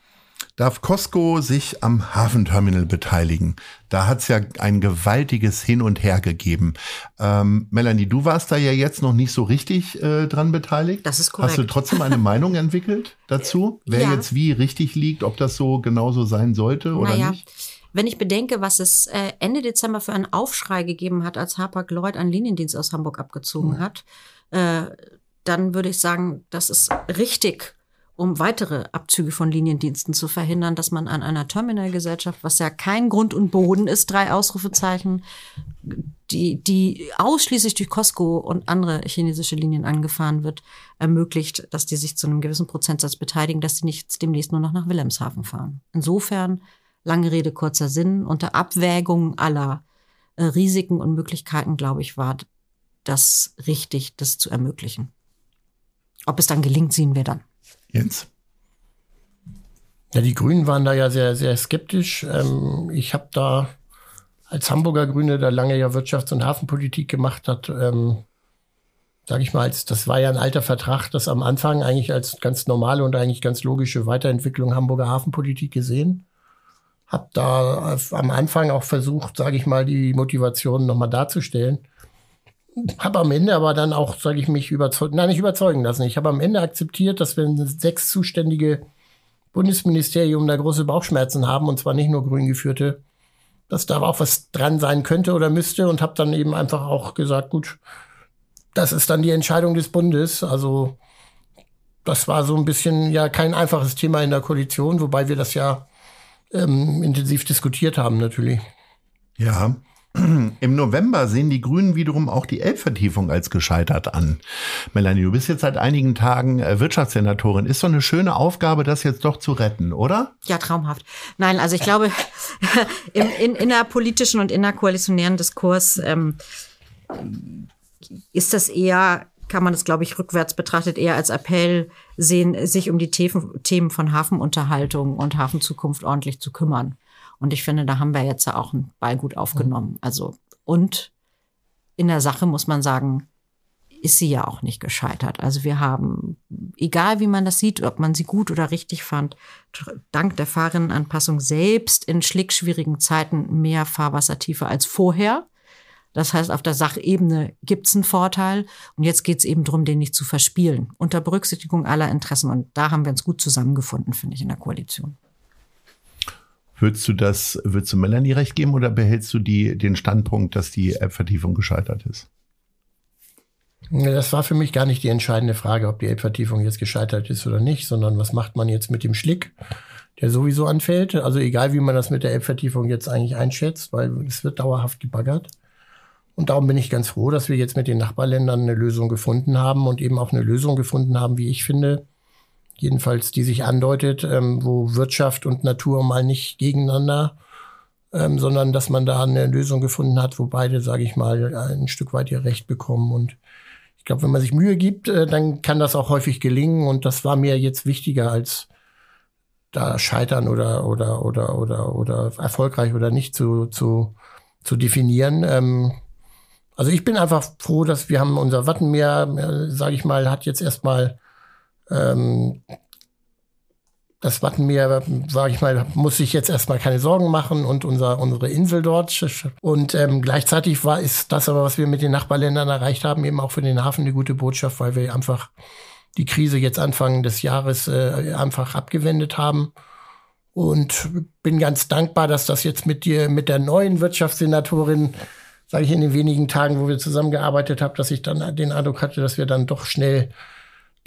darf Costco sich am Hafenterminal beteiligen. Da hat es ja ein gewaltiges Hin und Her gegeben. Ähm, Melanie, du warst da ja jetzt noch nicht so richtig äh, dran beteiligt. Das ist korrekt. Hast du trotzdem eine Meinung entwickelt dazu, wer ja. jetzt wie richtig liegt, ob das so genauso sein sollte oder naja. nicht? Wenn ich bedenke, was es äh, Ende Dezember für einen Aufschrei gegeben hat, als Harper Lloyd einen Liniendienst aus Hamburg abgezogen mhm. hat, äh, dann würde ich sagen, das ist richtig, um weitere Abzüge von Liniendiensten zu verhindern, dass man an einer Terminalgesellschaft, was ja kein Grund und Boden ist, drei Ausrufezeichen, die, die ausschließlich durch Costco und andere chinesische Linien angefahren wird, ermöglicht, dass die sich zu einem gewissen Prozentsatz beteiligen, dass sie nicht demnächst nur noch nach Wilhelmshaven fahren. Insofern, lange Rede, kurzer Sinn, unter Abwägung aller äh, Risiken und Möglichkeiten, glaube ich, war das richtig, das zu ermöglichen. Ob es dann gelingt, sehen wir dann. Jens. Ja, die Grünen waren da ja sehr, sehr skeptisch. Ähm, ich habe da als Hamburger Grüne, der lange ja Wirtschafts- und Hafenpolitik gemacht hat, ähm, sage ich mal, als, das war ja ein alter Vertrag, das am Anfang eigentlich als ganz normale und eigentlich ganz logische Weiterentwicklung Hamburger Hafenpolitik gesehen. Hab da am Anfang auch versucht, sage ich mal, die Motivation nochmal darzustellen habe am Ende aber dann auch, sage ich mich, überzeugt, nein, nicht überzeugen lassen. Ich habe am Ende akzeptiert, dass wenn sechs zuständige Bundesministerium da große Bauchschmerzen haben, und zwar nicht nur grün geführte, dass da auch was dran sein könnte oder müsste und habe dann eben einfach auch gesagt, gut, das ist dann die Entscheidung des Bundes. Also das war so ein bisschen ja kein einfaches Thema in der Koalition, wobei wir das ja ähm, intensiv diskutiert haben natürlich. Ja, Im November sehen die Grünen wiederum auch die Elbvertiefung als gescheitert an. Melanie, du bist jetzt seit einigen Tagen äh, Wirtschaftssenatorin. Ist doch eine schöne Aufgabe, das jetzt doch zu retten, oder? Ja, traumhaft. Nein, also ich glaube, im in, innerpolitischen und innerkoalitionären Diskurs ähm, ist das eher kann man das, glaube ich, rückwärts betrachtet eher als Appell sehen, sich um die Themen von Hafenunterhaltung und Hafenzukunft ordentlich zu kümmern. Und ich finde, da haben wir jetzt ja auch einen Ball gut aufgenommen. Also, und in der Sache muss man sagen, ist sie ja auch nicht gescheitert. Also wir haben, egal wie man das sieht, ob man sie gut oder richtig fand, dank der Fahrerinnenanpassung selbst in schlickschwierigen Zeiten mehr Fahrwassertiefe als vorher. Das heißt, auf der Sachebene gibt's einen Vorteil. Und jetzt geht's eben darum, den nicht zu verspielen. Unter Berücksichtigung aller Interessen. Und da haben wir uns gut zusammengefunden, finde ich, in der Koalition. Würdest du das, würdest du Melanie recht geben oder behältst du die, den Standpunkt, dass die App-Vertiefung gescheitert ist? Das war für mich gar nicht die entscheidende Frage, ob die App-Vertiefung jetzt gescheitert ist oder nicht, sondern was macht man jetzt mit dem Schlick, der sowieso anfällt. Also egal, wie man das mit der App-Vertiefung jetzt eigentlich einschätzt, weil es wird dauerhaft gebaggert. Und darum bin ich ganz froh, dass wir jetzt mit den Nachbarländern eine Lösung gefunden haben und eben auch eine Lösung gefunden haben, wie ich finde, jedenfalls die sich andeutet, ähm, wo Wirtschaft und Natur mal nicht gegeneinander, ähm, sondern dass man da eine Lösung gefunden hat, wo beide, sage ich mal, ein Stück weit ihr Recht bekommen. Und ich glaube, wenn man sich Mühe gibt, äh, dann kann das auch häufig gelingen. Und das war mir jetzt wichtiger als da scheitern oder oder oder oder oder erfolgreich oder nicht zu zu zu definieren. Ähm, also ich bin einfach froh, dass wir haben unser Wattenmeer, äh, sage ich mal, hat jetzt erstmal ähm, das Wattenmeer, sage ich mal, muss sich jetzt erstmal keine Sorgen machen und unser, unsere Insel dort. Und ähm, gleichzeitig war ist das aber, was wir mit den Nachbarländern erreicht haben, eben auch für den Hafen eine gute Botschaft, weil wir einfach die Krise jetzt Anfang des Jahres äh, einfach abgewendet haben. Und bin ganz dankbar, dass das jetzt mit dir, mit der neuen Wirtschaftssenatorin, sage ich in den wenigen Tagen, wo wir zusammengearbeitet haben, dass ich dann den Eindruck hatte, dass wir dann doch schnell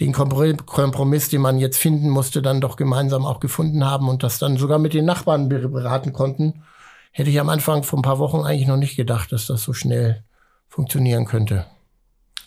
den Kompromiss, den man jetzt finden musste, dann doch gemeinsam auch gefunden haben und das dann sogar mit den Nachbarn beraten konnten, hätte ich am Anfang vor ein paar Wochen eigentlich noch nicht gedacht, dass das so schnell funktionieren könnte.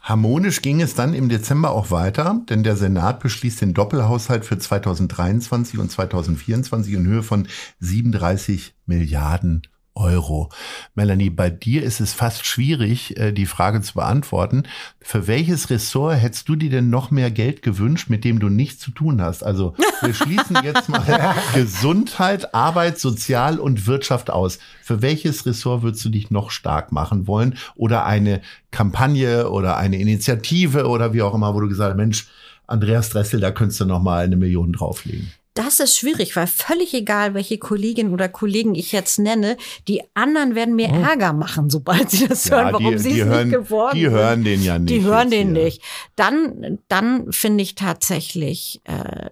Harmonisch ging es dann im Dezember auch weiter, denn der Senat beschließt den Doppelhaushalt für 2023 und 2024 in Höhe von 37 Milliarden Euro. Melanie, bei dir ist es fast schwierig, äh, die Frage zu beantworten. Für welches Ressort hättest du dir denn noch mehr Geld gewünscht, mit dem du nichts zu tun hast? Also wir schließen jetzt mal Gesundheit, Arbeit, Sozial und Wirtschaft aus. Für welches Ressort würdest du dich noch stark machen wollen? Oder eine Kampagne oder eine Initiative oder wie auch immer, wo du gesagt hast, Mensch, Andreas Dressel, da könntest du noch mal eine Million drauflegen das ist schwierig, weil völlig egal, welche Kollegin oder Kollegen ich jetzt nenne, die anderen werden mir oh. Ärger machen, sobald sie das ja, hören, warum die, sie es nicht geworden Die hören den ja nicht. Die hören den hier. nicht. Dann, dann finde ich tatsächlich äh,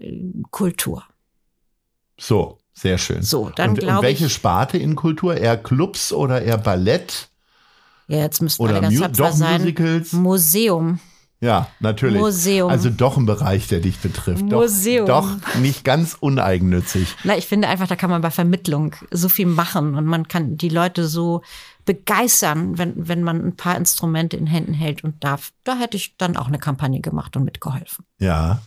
Kultur. So, sehr schön. So, dann glaube ich. welche Sparte in Kultur? Eher Clubs oder eher Ballett? Ja, jetzt müssten alle ganz tapfer sein. Musicals? Museum. Ja, natürlich. Museum. Also doch ein Bereich, der dich betrifft. Museum. Doch, doch nicht ganz uneigennützig. Na, ich finde einfach, da kann man bei Vermittlung so viel machen und man kann die Leute so begeistern, wenn, wenn man ein paar Instrumente in Händen hält und darf. Da hätte ich dann auch eine Kampagne gemacht und mitgeholfen. Ja.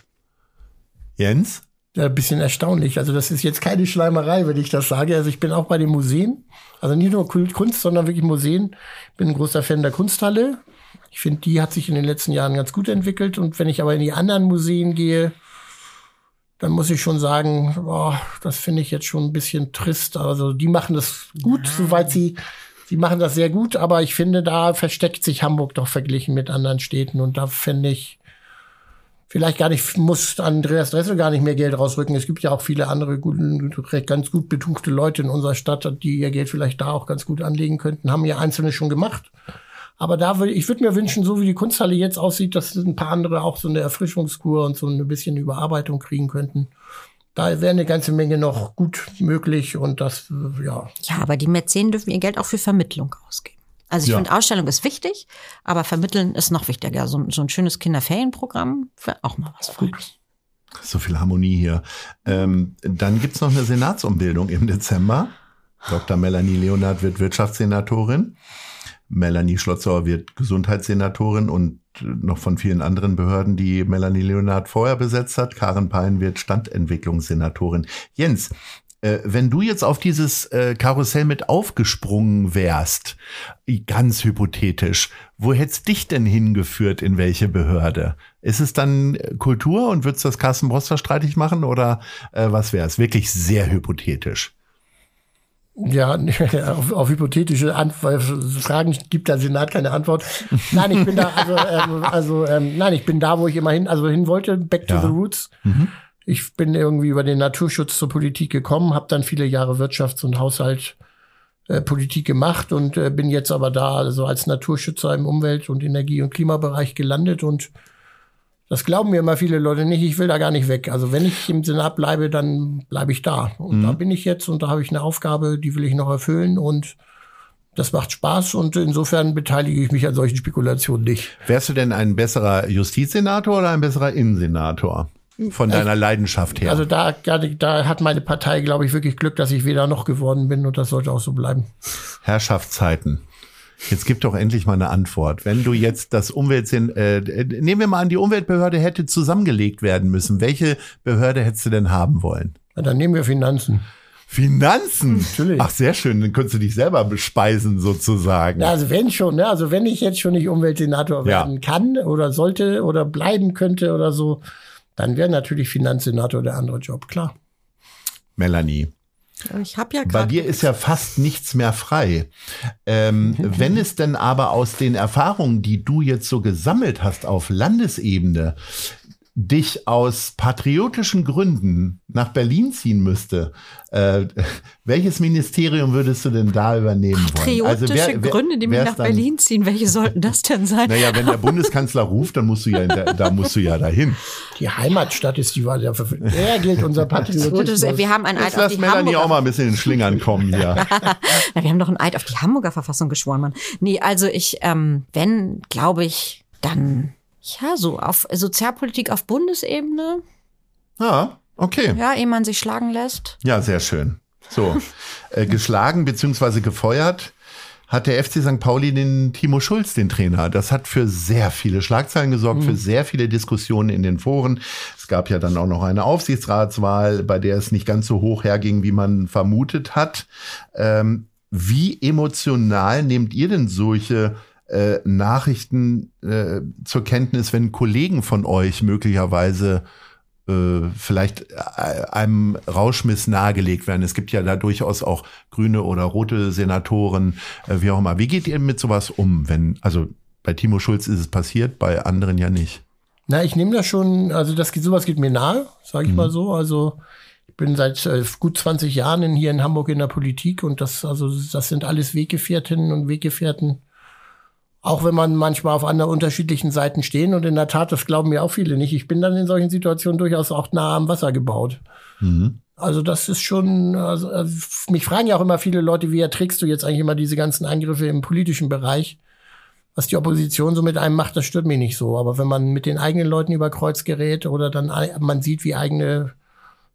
Jens? Ja, ein bisschen erstaunlich. Also das ist jetzt keine Schleimerei, wenn ich das sage. Also ich bin auch bei den Museen. Also nicht nur Kunst, sondern wirklich Museen. Bin ein großer Fan der Kunsthalle. Ich finde, die hat sich in den letzten Jahren ganz gut entwickelt. Und wenn ich aber in die anderen Museen gehe, dann muss ich schon sagen, boah, das finde ich jetzt schon ein bisschen trist. Also die machen das gut, ja. soweit sie, sie machen das sehr gut, aber ich finde, da versteckt sich Hamburg doch verglichen mit anderen Städten und da finde ich, vielleicht gar nicht, muss Andreas Dressel gar nicht mehr Geld rausrücken. Es gibt ja auch viele andere guten, ganz gut betuchte Leute in unserer Stadt, die ihr Geld vielleicht da auch ganz gut anlegen könnten, haben ja einzelne schon gemacht. Aber da würde ich würde mir wünschen, so wie die Kunsthalle jetzt aussieht, dass ein paar andere auch so eine Erfrischungskur und so ein bisschen Überarbeitung kriegen könnten. Da wäre eine ganze Menge noch gut möglich und das, ja. Ja, aber die Mäzen dürfen ihr Geld auch für Vermittlung ausgeben. Also ich ja. finde, Ausstellung ist wichtig, aber Vermitteln ist noch wichtiger. So, so ein schönes Kinderferienprogramm wäre auch mal was Feines. So viel Harmonie hier. Ähm, dann gibt's noch eine Senatsumbildung im Dezember. Dr. Melanie Leonard wird Wirtschaftssenatorin. Melanie Schlotzauer wird Gesundheitssenatorin und noch von vielen anderen Behörden, die Melanie Leonard vorher besetzt hat. Karen Pein wird Standentwicklungssenatorin. Jens, äh, wenn du jetzt auf dieses äh, Karussell mit aufgesprungen wärst, ganz hypothetisch, wo hätt's dich denn hingeführt, in welche Behörde? Ist es dann Kultur und würdest das Carsten Broster streitig machen oder äh, was wäre es? Wirklich sehr hypothetisch. Ja, auf, auf hypothetische Fragen gibt der Senat keine Antwort. Nein, ich bin da, also, ähm, also ähm, nein, ich bin da, wo ich immer hin, also hin wollte, back to ja. the roots. Mhm. Ich bin irgendwie über den Naturschutz zur Politik gekommen, habe dann viele Jahre Wirtschafts- und Haushaltpolitik äh, gemacht und äh, bin jetzt aber da also als Naturschützer im Umwelt- und Energie- und Klimabereich gelandet und das glauben mir immer viele Leute nicht. Ich will da gar nicht weg. Also wenn ich im Senat bleibe, dann bleibe ich da. Und mhm. da bin ich jetzt und da habe ich eine Aufgabe, die will ich noch erfüllen und das macht Spaß und insofern beteilige ich mich an solchen Spekulationen nicht. Wärst du denn ein besserer Justizsenator oder ein besserer Innensenator? Von deiner ich, Leidenschaft her. Also da, da hat meine Partei, glaube ich, wirklich Glück, dass ich weder noch geworden bin und das sollte auch so bleiben. Herrschaftszeiten. Jetzt gib doch endlich mal eine Antwort. Wenn du jetzt das Umweltsinn, äh, nehmen wir mal an, die Umweltbehörde hätte zusammengelegt werden müssen. Welche Behörde hättest du denn haben wollen? Na, dann nehmen wir Finanzen. Finanzen? Natürlich. Ach, sehr schön. Dann könntest du dich selber bespeisen, sozusagen. Ja, also wenn schon, ne? Also wenn ich jetzt schon nicht Umweltsenator werden ja. kann oder sollte oder bleiben könnte oder so, dann wäre natürlich Finanzsenator der andere Job, klar. Melanie. Ich habe ja Bei dir ist ja fast nichts mehr frei. Ähm, wenn es denn aber aus den Erfahrungen, die du jetzt so gesammelt hast auf Landesebene, dich aus patriotischen Gründen nach Berlin ziehen müsste, äh, welches Ministerium würdest du denn da übernehmen wollen? Patriotische wer- wer- Gründe, die mich nach dann- Berlin ziehen. Welche sollten das denn sein? Naja, wenn der Bundeskanzler ruft, dann musst du ja, da, da musst du ja dahin. Die Heimatstadt ist die Wahl. Der Er gilt unser Patriotismus. wir haben ein Eid Jetzt auf die Melanie Hamburger auch mal ein bisschen in den Schlingern kommen hier. Na, wir haben doch ein Eid auf die Hamburger Verfassung geschworen, Mann. Nee, also ich, ähm, wenn, glaube ich, dann, ja, so auf Sozialpolitik auf Bundesebene, Ja, okay. ja, ehe man sich schlagen lässt. Ja, sehr schön. So, äh, geschlagen beziehungsweise gefeuert hat der FC St. Pauli den Timo Schulz, den Trainer. Das hat für sehr viele Schlagzeilen gesorgt, für sehr viele Diskussionen in den Foren. Es gab ja dann auch noch eine Aufsichtsratswahl, bei der es nicht ganz so hoch herging, wie man vermutet hat. Ähm, wie emotional nehmt ihr denn solche äh, Nachrichten äh, zur Kenntnis, wenn Kollegen von euch möglicherweise äh, vielleicht äh, einem Rauschmiss nahegelegt werden. Es gibt ja da durchaus auch grüne oder rote Senatoren, äh, wie auch immer. Wie geht ihr mit sowas um, wenn, also bei Timo Schulz ist es passiert, bei anderen ja nicht? Na, ich nehme das schon, also das geht, sowas geht mir nahe, sage ich mal so. Also ich bin seit äh, gut 20 Jahren in, hier in Hamburg in der Politik und das, also das sind alles Weggefährtinnen und Weggefährten. Auch wenn man manchmal auf anderen unterschiedlichen Seiten stehen und in der Tat, das glauben mir auch viele nicht. Ich bin dann in solchen Situationen durchaus auch nah am Wasser gebaut. Mhm. Also das ist schon, also, also mich fragen ja auch immer viele Leute, wie erträgst du jetzt eigentlich immer diese ganzen Angriffe im politischen Bereich? Was die Opposition so mit einem macht, das stört mich nicht so. Aber wenn man mit den eigenen Leuten über Kreuz gerät oder dann man sieht, wie eigene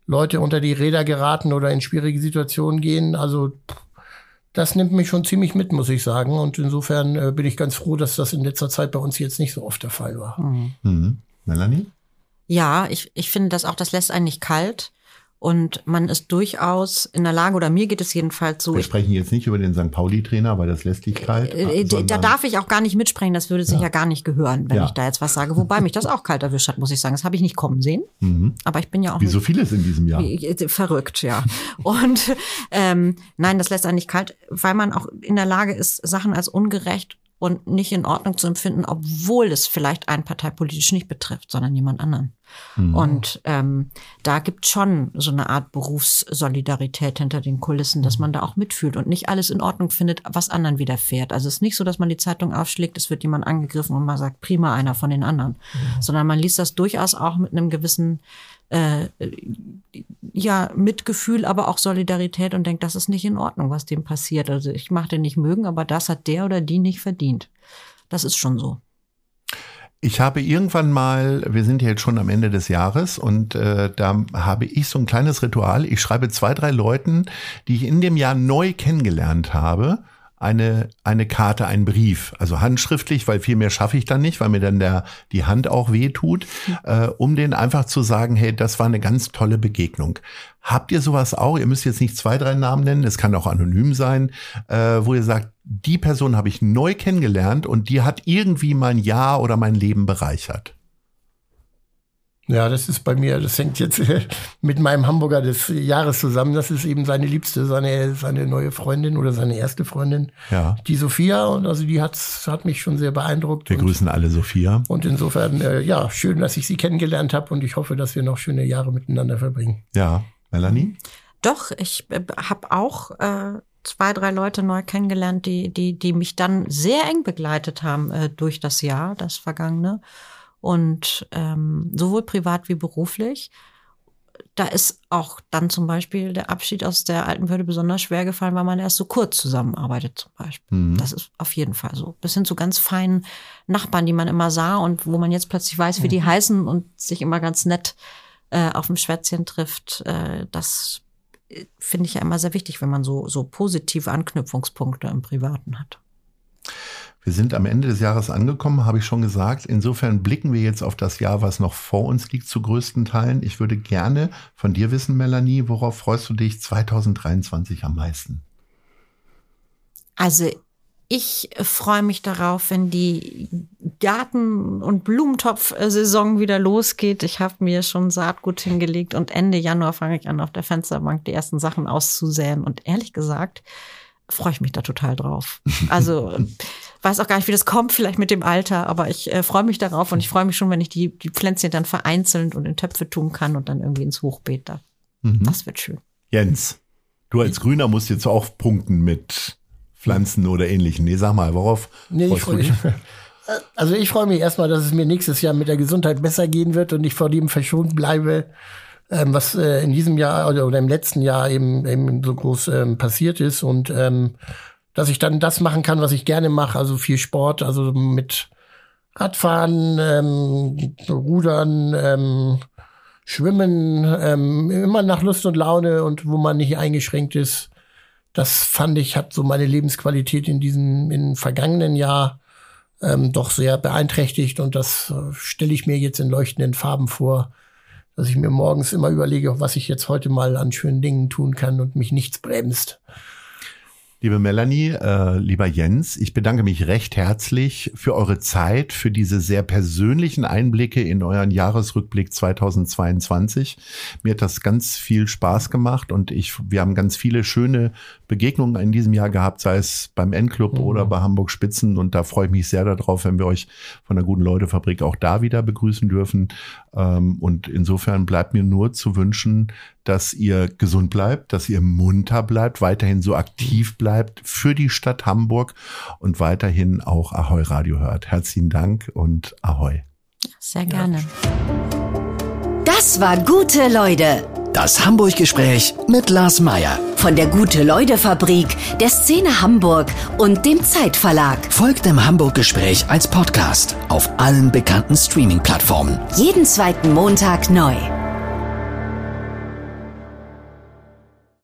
Leute unter die Räder geraten oder in schwierige Situationen gehen, also das nimmt mich schon ziemlich mit, muss ich sagen. Und insofern äh, bin ich ganz froh, dass das in letzter Zeit bei uns jetzt nicht so oft der Fall war. Mhm. Melanie? Ja, ich, ich finde das auch, das lässt einen nicht kalt. Und man ist durchaus in der Lage, oder mir geht es jedenfalls so, Wir sprechen jetzt nicht über den St. Pauli-Trainer, weil das lässt dich kalt. Äh, Da darf ich auch gar nicht mitsprechen, das würde sich ja, gar nicht gehören, wenn Ja. ich da jetzt was sage. Wobei mich das auch kalt erwischt hat, muss ich sagen. Das habe ich nicht kommen sehen. Mhm. Aber ich bin ja auch Wie nicht so vieles in diesem Jahr. Äh, Verrückt, ja. Und ähm, nein, das lässt einen nicht kalt, weil man auch in der Lage ist, Sachen als ungerecht und nicht in Ordnung zu empfinden, obwohl es vielleicht einen parteipolitisch nicht betrifft, sondern jemand anderen. Und ähm, da gibt schon so eine Art Berufssolidarität hinter den Kulissen, dass man da auch mitfühlt und nicht alles in Ordnung findet, was anderen widerfährt. Also es ist nicht so, dass man die Zeitung aufschlägt, es wird jemand angegriffen und man sagt, prima einer von den anderen, sondern man liest das durchaus auch mit einem gewissen äh, ja, Mitgefühl, aber auch Solidarität und denkt, das ist nicht in Ordnung, was dem passiert. Also ich mache den nicht mögen, aber das hat der oder die nicht verdient. Das ist schon so. Ich habe irgendwann mal, wir sind ja jetzt schon am Ende des Jahres und äh, da habe ich so ein kleines Ritual. Ich schreibe zwei, drei Leuten, die ich in dem Jahr neu kennengelernt habe, eine, eine Karte, einen Brief, also handschriftlich, weil viel mehr schaffe ich dann nicht, weil mir dann der, die Hand auch weh tut, äh, um denen einfach zu sagen, hey, das war eine ganz tolle Begegnung. Habt ihr sowas auch? Ihr müsst jetzt nicht zwei, drei Namen nennen, es kann auch anonym sein, äh, wo ihr sagt, die Person habe ich neu kennengelernt und die hat irgendwie mein Jahr oder mein Leben bereichert. Ja, das ist bei mir, das hängt jetzt mit meinem Hamburger des Jahres zusammen. Das ist eben seine Liebste, seine, seine neue Freundin oder seine erste Freundin, Ja. die Sophia. Und also die hat, hat mich schon sehr beeindruckt. Wir und, grüßen alle Sophia. und insofern, äh, ja, schön, dass ich sie kennengelernt habe und ich hoffe, dass wir noch schöne Jahre miteinander verbringen. Ja. Melanie? Doch, ich äh, habe auch äh, zwei, drei Leute neu kennengelernt, die, die, die mich dann sehr eng begleitet haben äh, durch das Jahr, das vergangene. Und ähm, sowohl privat wie beruflich. Da ist auch dann zum Beispiel der Abschied aus der alten Würde besonders schwer gefallen, weil man erst so kurz zusammenarbeitet zum Beispiel. Mhm. Das ist auf jeden Fall so. Bis hin zu ganz feinen Nachbarn, die man immer sah und wo man jetzt plötzlich weiß, wie die heißen und sich immer ganz nett äh, auf dem Schwätzchen trifft. Äh, das äh, finde ich ja immer sehr wichtig, wenn man so, so positive Anknüpfungspunkte im Privaten hat. Wir sind am Ende des Jahres angekommen, habe ich schon gesagt. Insofern blicken wir jetzt auf das Jahr, was noch vor uns liegt, zu größten Teilen. Ich würde gerne von dir wissen, Melanie, worauf freust du dich 2023 am meisten? Also ich freue mich darauf, wenn die Garten- und Blumentopf-Saison wieder losgeht. Ich habe mir schon Saatgut hingelegt und Ende Januar fange ich an, auf der Fensterbank die ersten Sachen auszusäen. Und ehrlich gesagt, freue ich mich da total drauf. Also weiß auch gar nicht, wie das kommt, vielleicht mit dem Alter, aber ich äh, freue mich darauf und ich freue mich schon, wenn ich die, die Pflänzchen dann vereinzelt und in Töpfe tun kann und dann irgendwie ins Hochbeet da. Mhm. Das wird schön. Jens, du als Grüner musst jetzt auch punkten mit Pflanzen oder ähnlichen. Nee, sag mal, worauf nee, ich freue mich. Also ich freue mich erstmal, dass es mir nächstes Jahr mit der Gesundheit besser gehen wird und ich vor dem verschont bleibe, ähm, was äh, in diesem Jahr oder, oder, im letzten Jahr eben, eben so groß ähm, passiert ist und ähm, dass ich dann das machen kann, was ich gerne mache, also viel Sport, also mit Radfahren, ähm, Rudern, ähm, Schwimmen, ähm, immer nach Lust und Laune und wo man nicht eingeschränkt ist. Das fand ich, hat so meine Lebensqualität in diesem, im vergangenen Jahr ähm, doch sehr beeinträchtigt und das äh, stelle ich mir jetzt in leuchtenden Farben vor, dass ich mir morgens immer überlege, was ich jetzt heute mal an schönen Dingen tun kann und mich nichts bremst. Liebe Melanie, äh, lieber Jens, ich bedanke mich recht herzlich für eure Zeit, für diese sehr persönlichen Einblicke in euren Jahresrückblick 2022. Mir hat das ganz viel Spaß gemacht und ich, wir haben ganz viele schöne Begegnungen in diesem Jahr gehabt, sei es beim N-Club mhm. oder bei Hamburg Spitzen und da freue ich mich sehr darauf, wenn wir euch von der Guten Leute Fabrik auch da wieder begrüßen dürfen. Ähm, und insofern bleibt mir nur zu wünschen, dass ihr gesund bleibt, dass ihr munter bleibt, weiterhin so aktiv bleibt für die Stadt Hamburg und weiterhin auch Ahoi Radio hört. Herzlichen Dank und Ahoi. Sehr gerne. Das war gute Leute. Das Hamburg-Gespräch mit Lars Meier. Von der Gute-Leute-Fabrik, der Szene Hamburg und dem Zeitverlag. Folgt dem Hamburg-Gespräch als Podcast auf allen bekannten Streaming-Plattformen. Jeden zweiten Montag neu.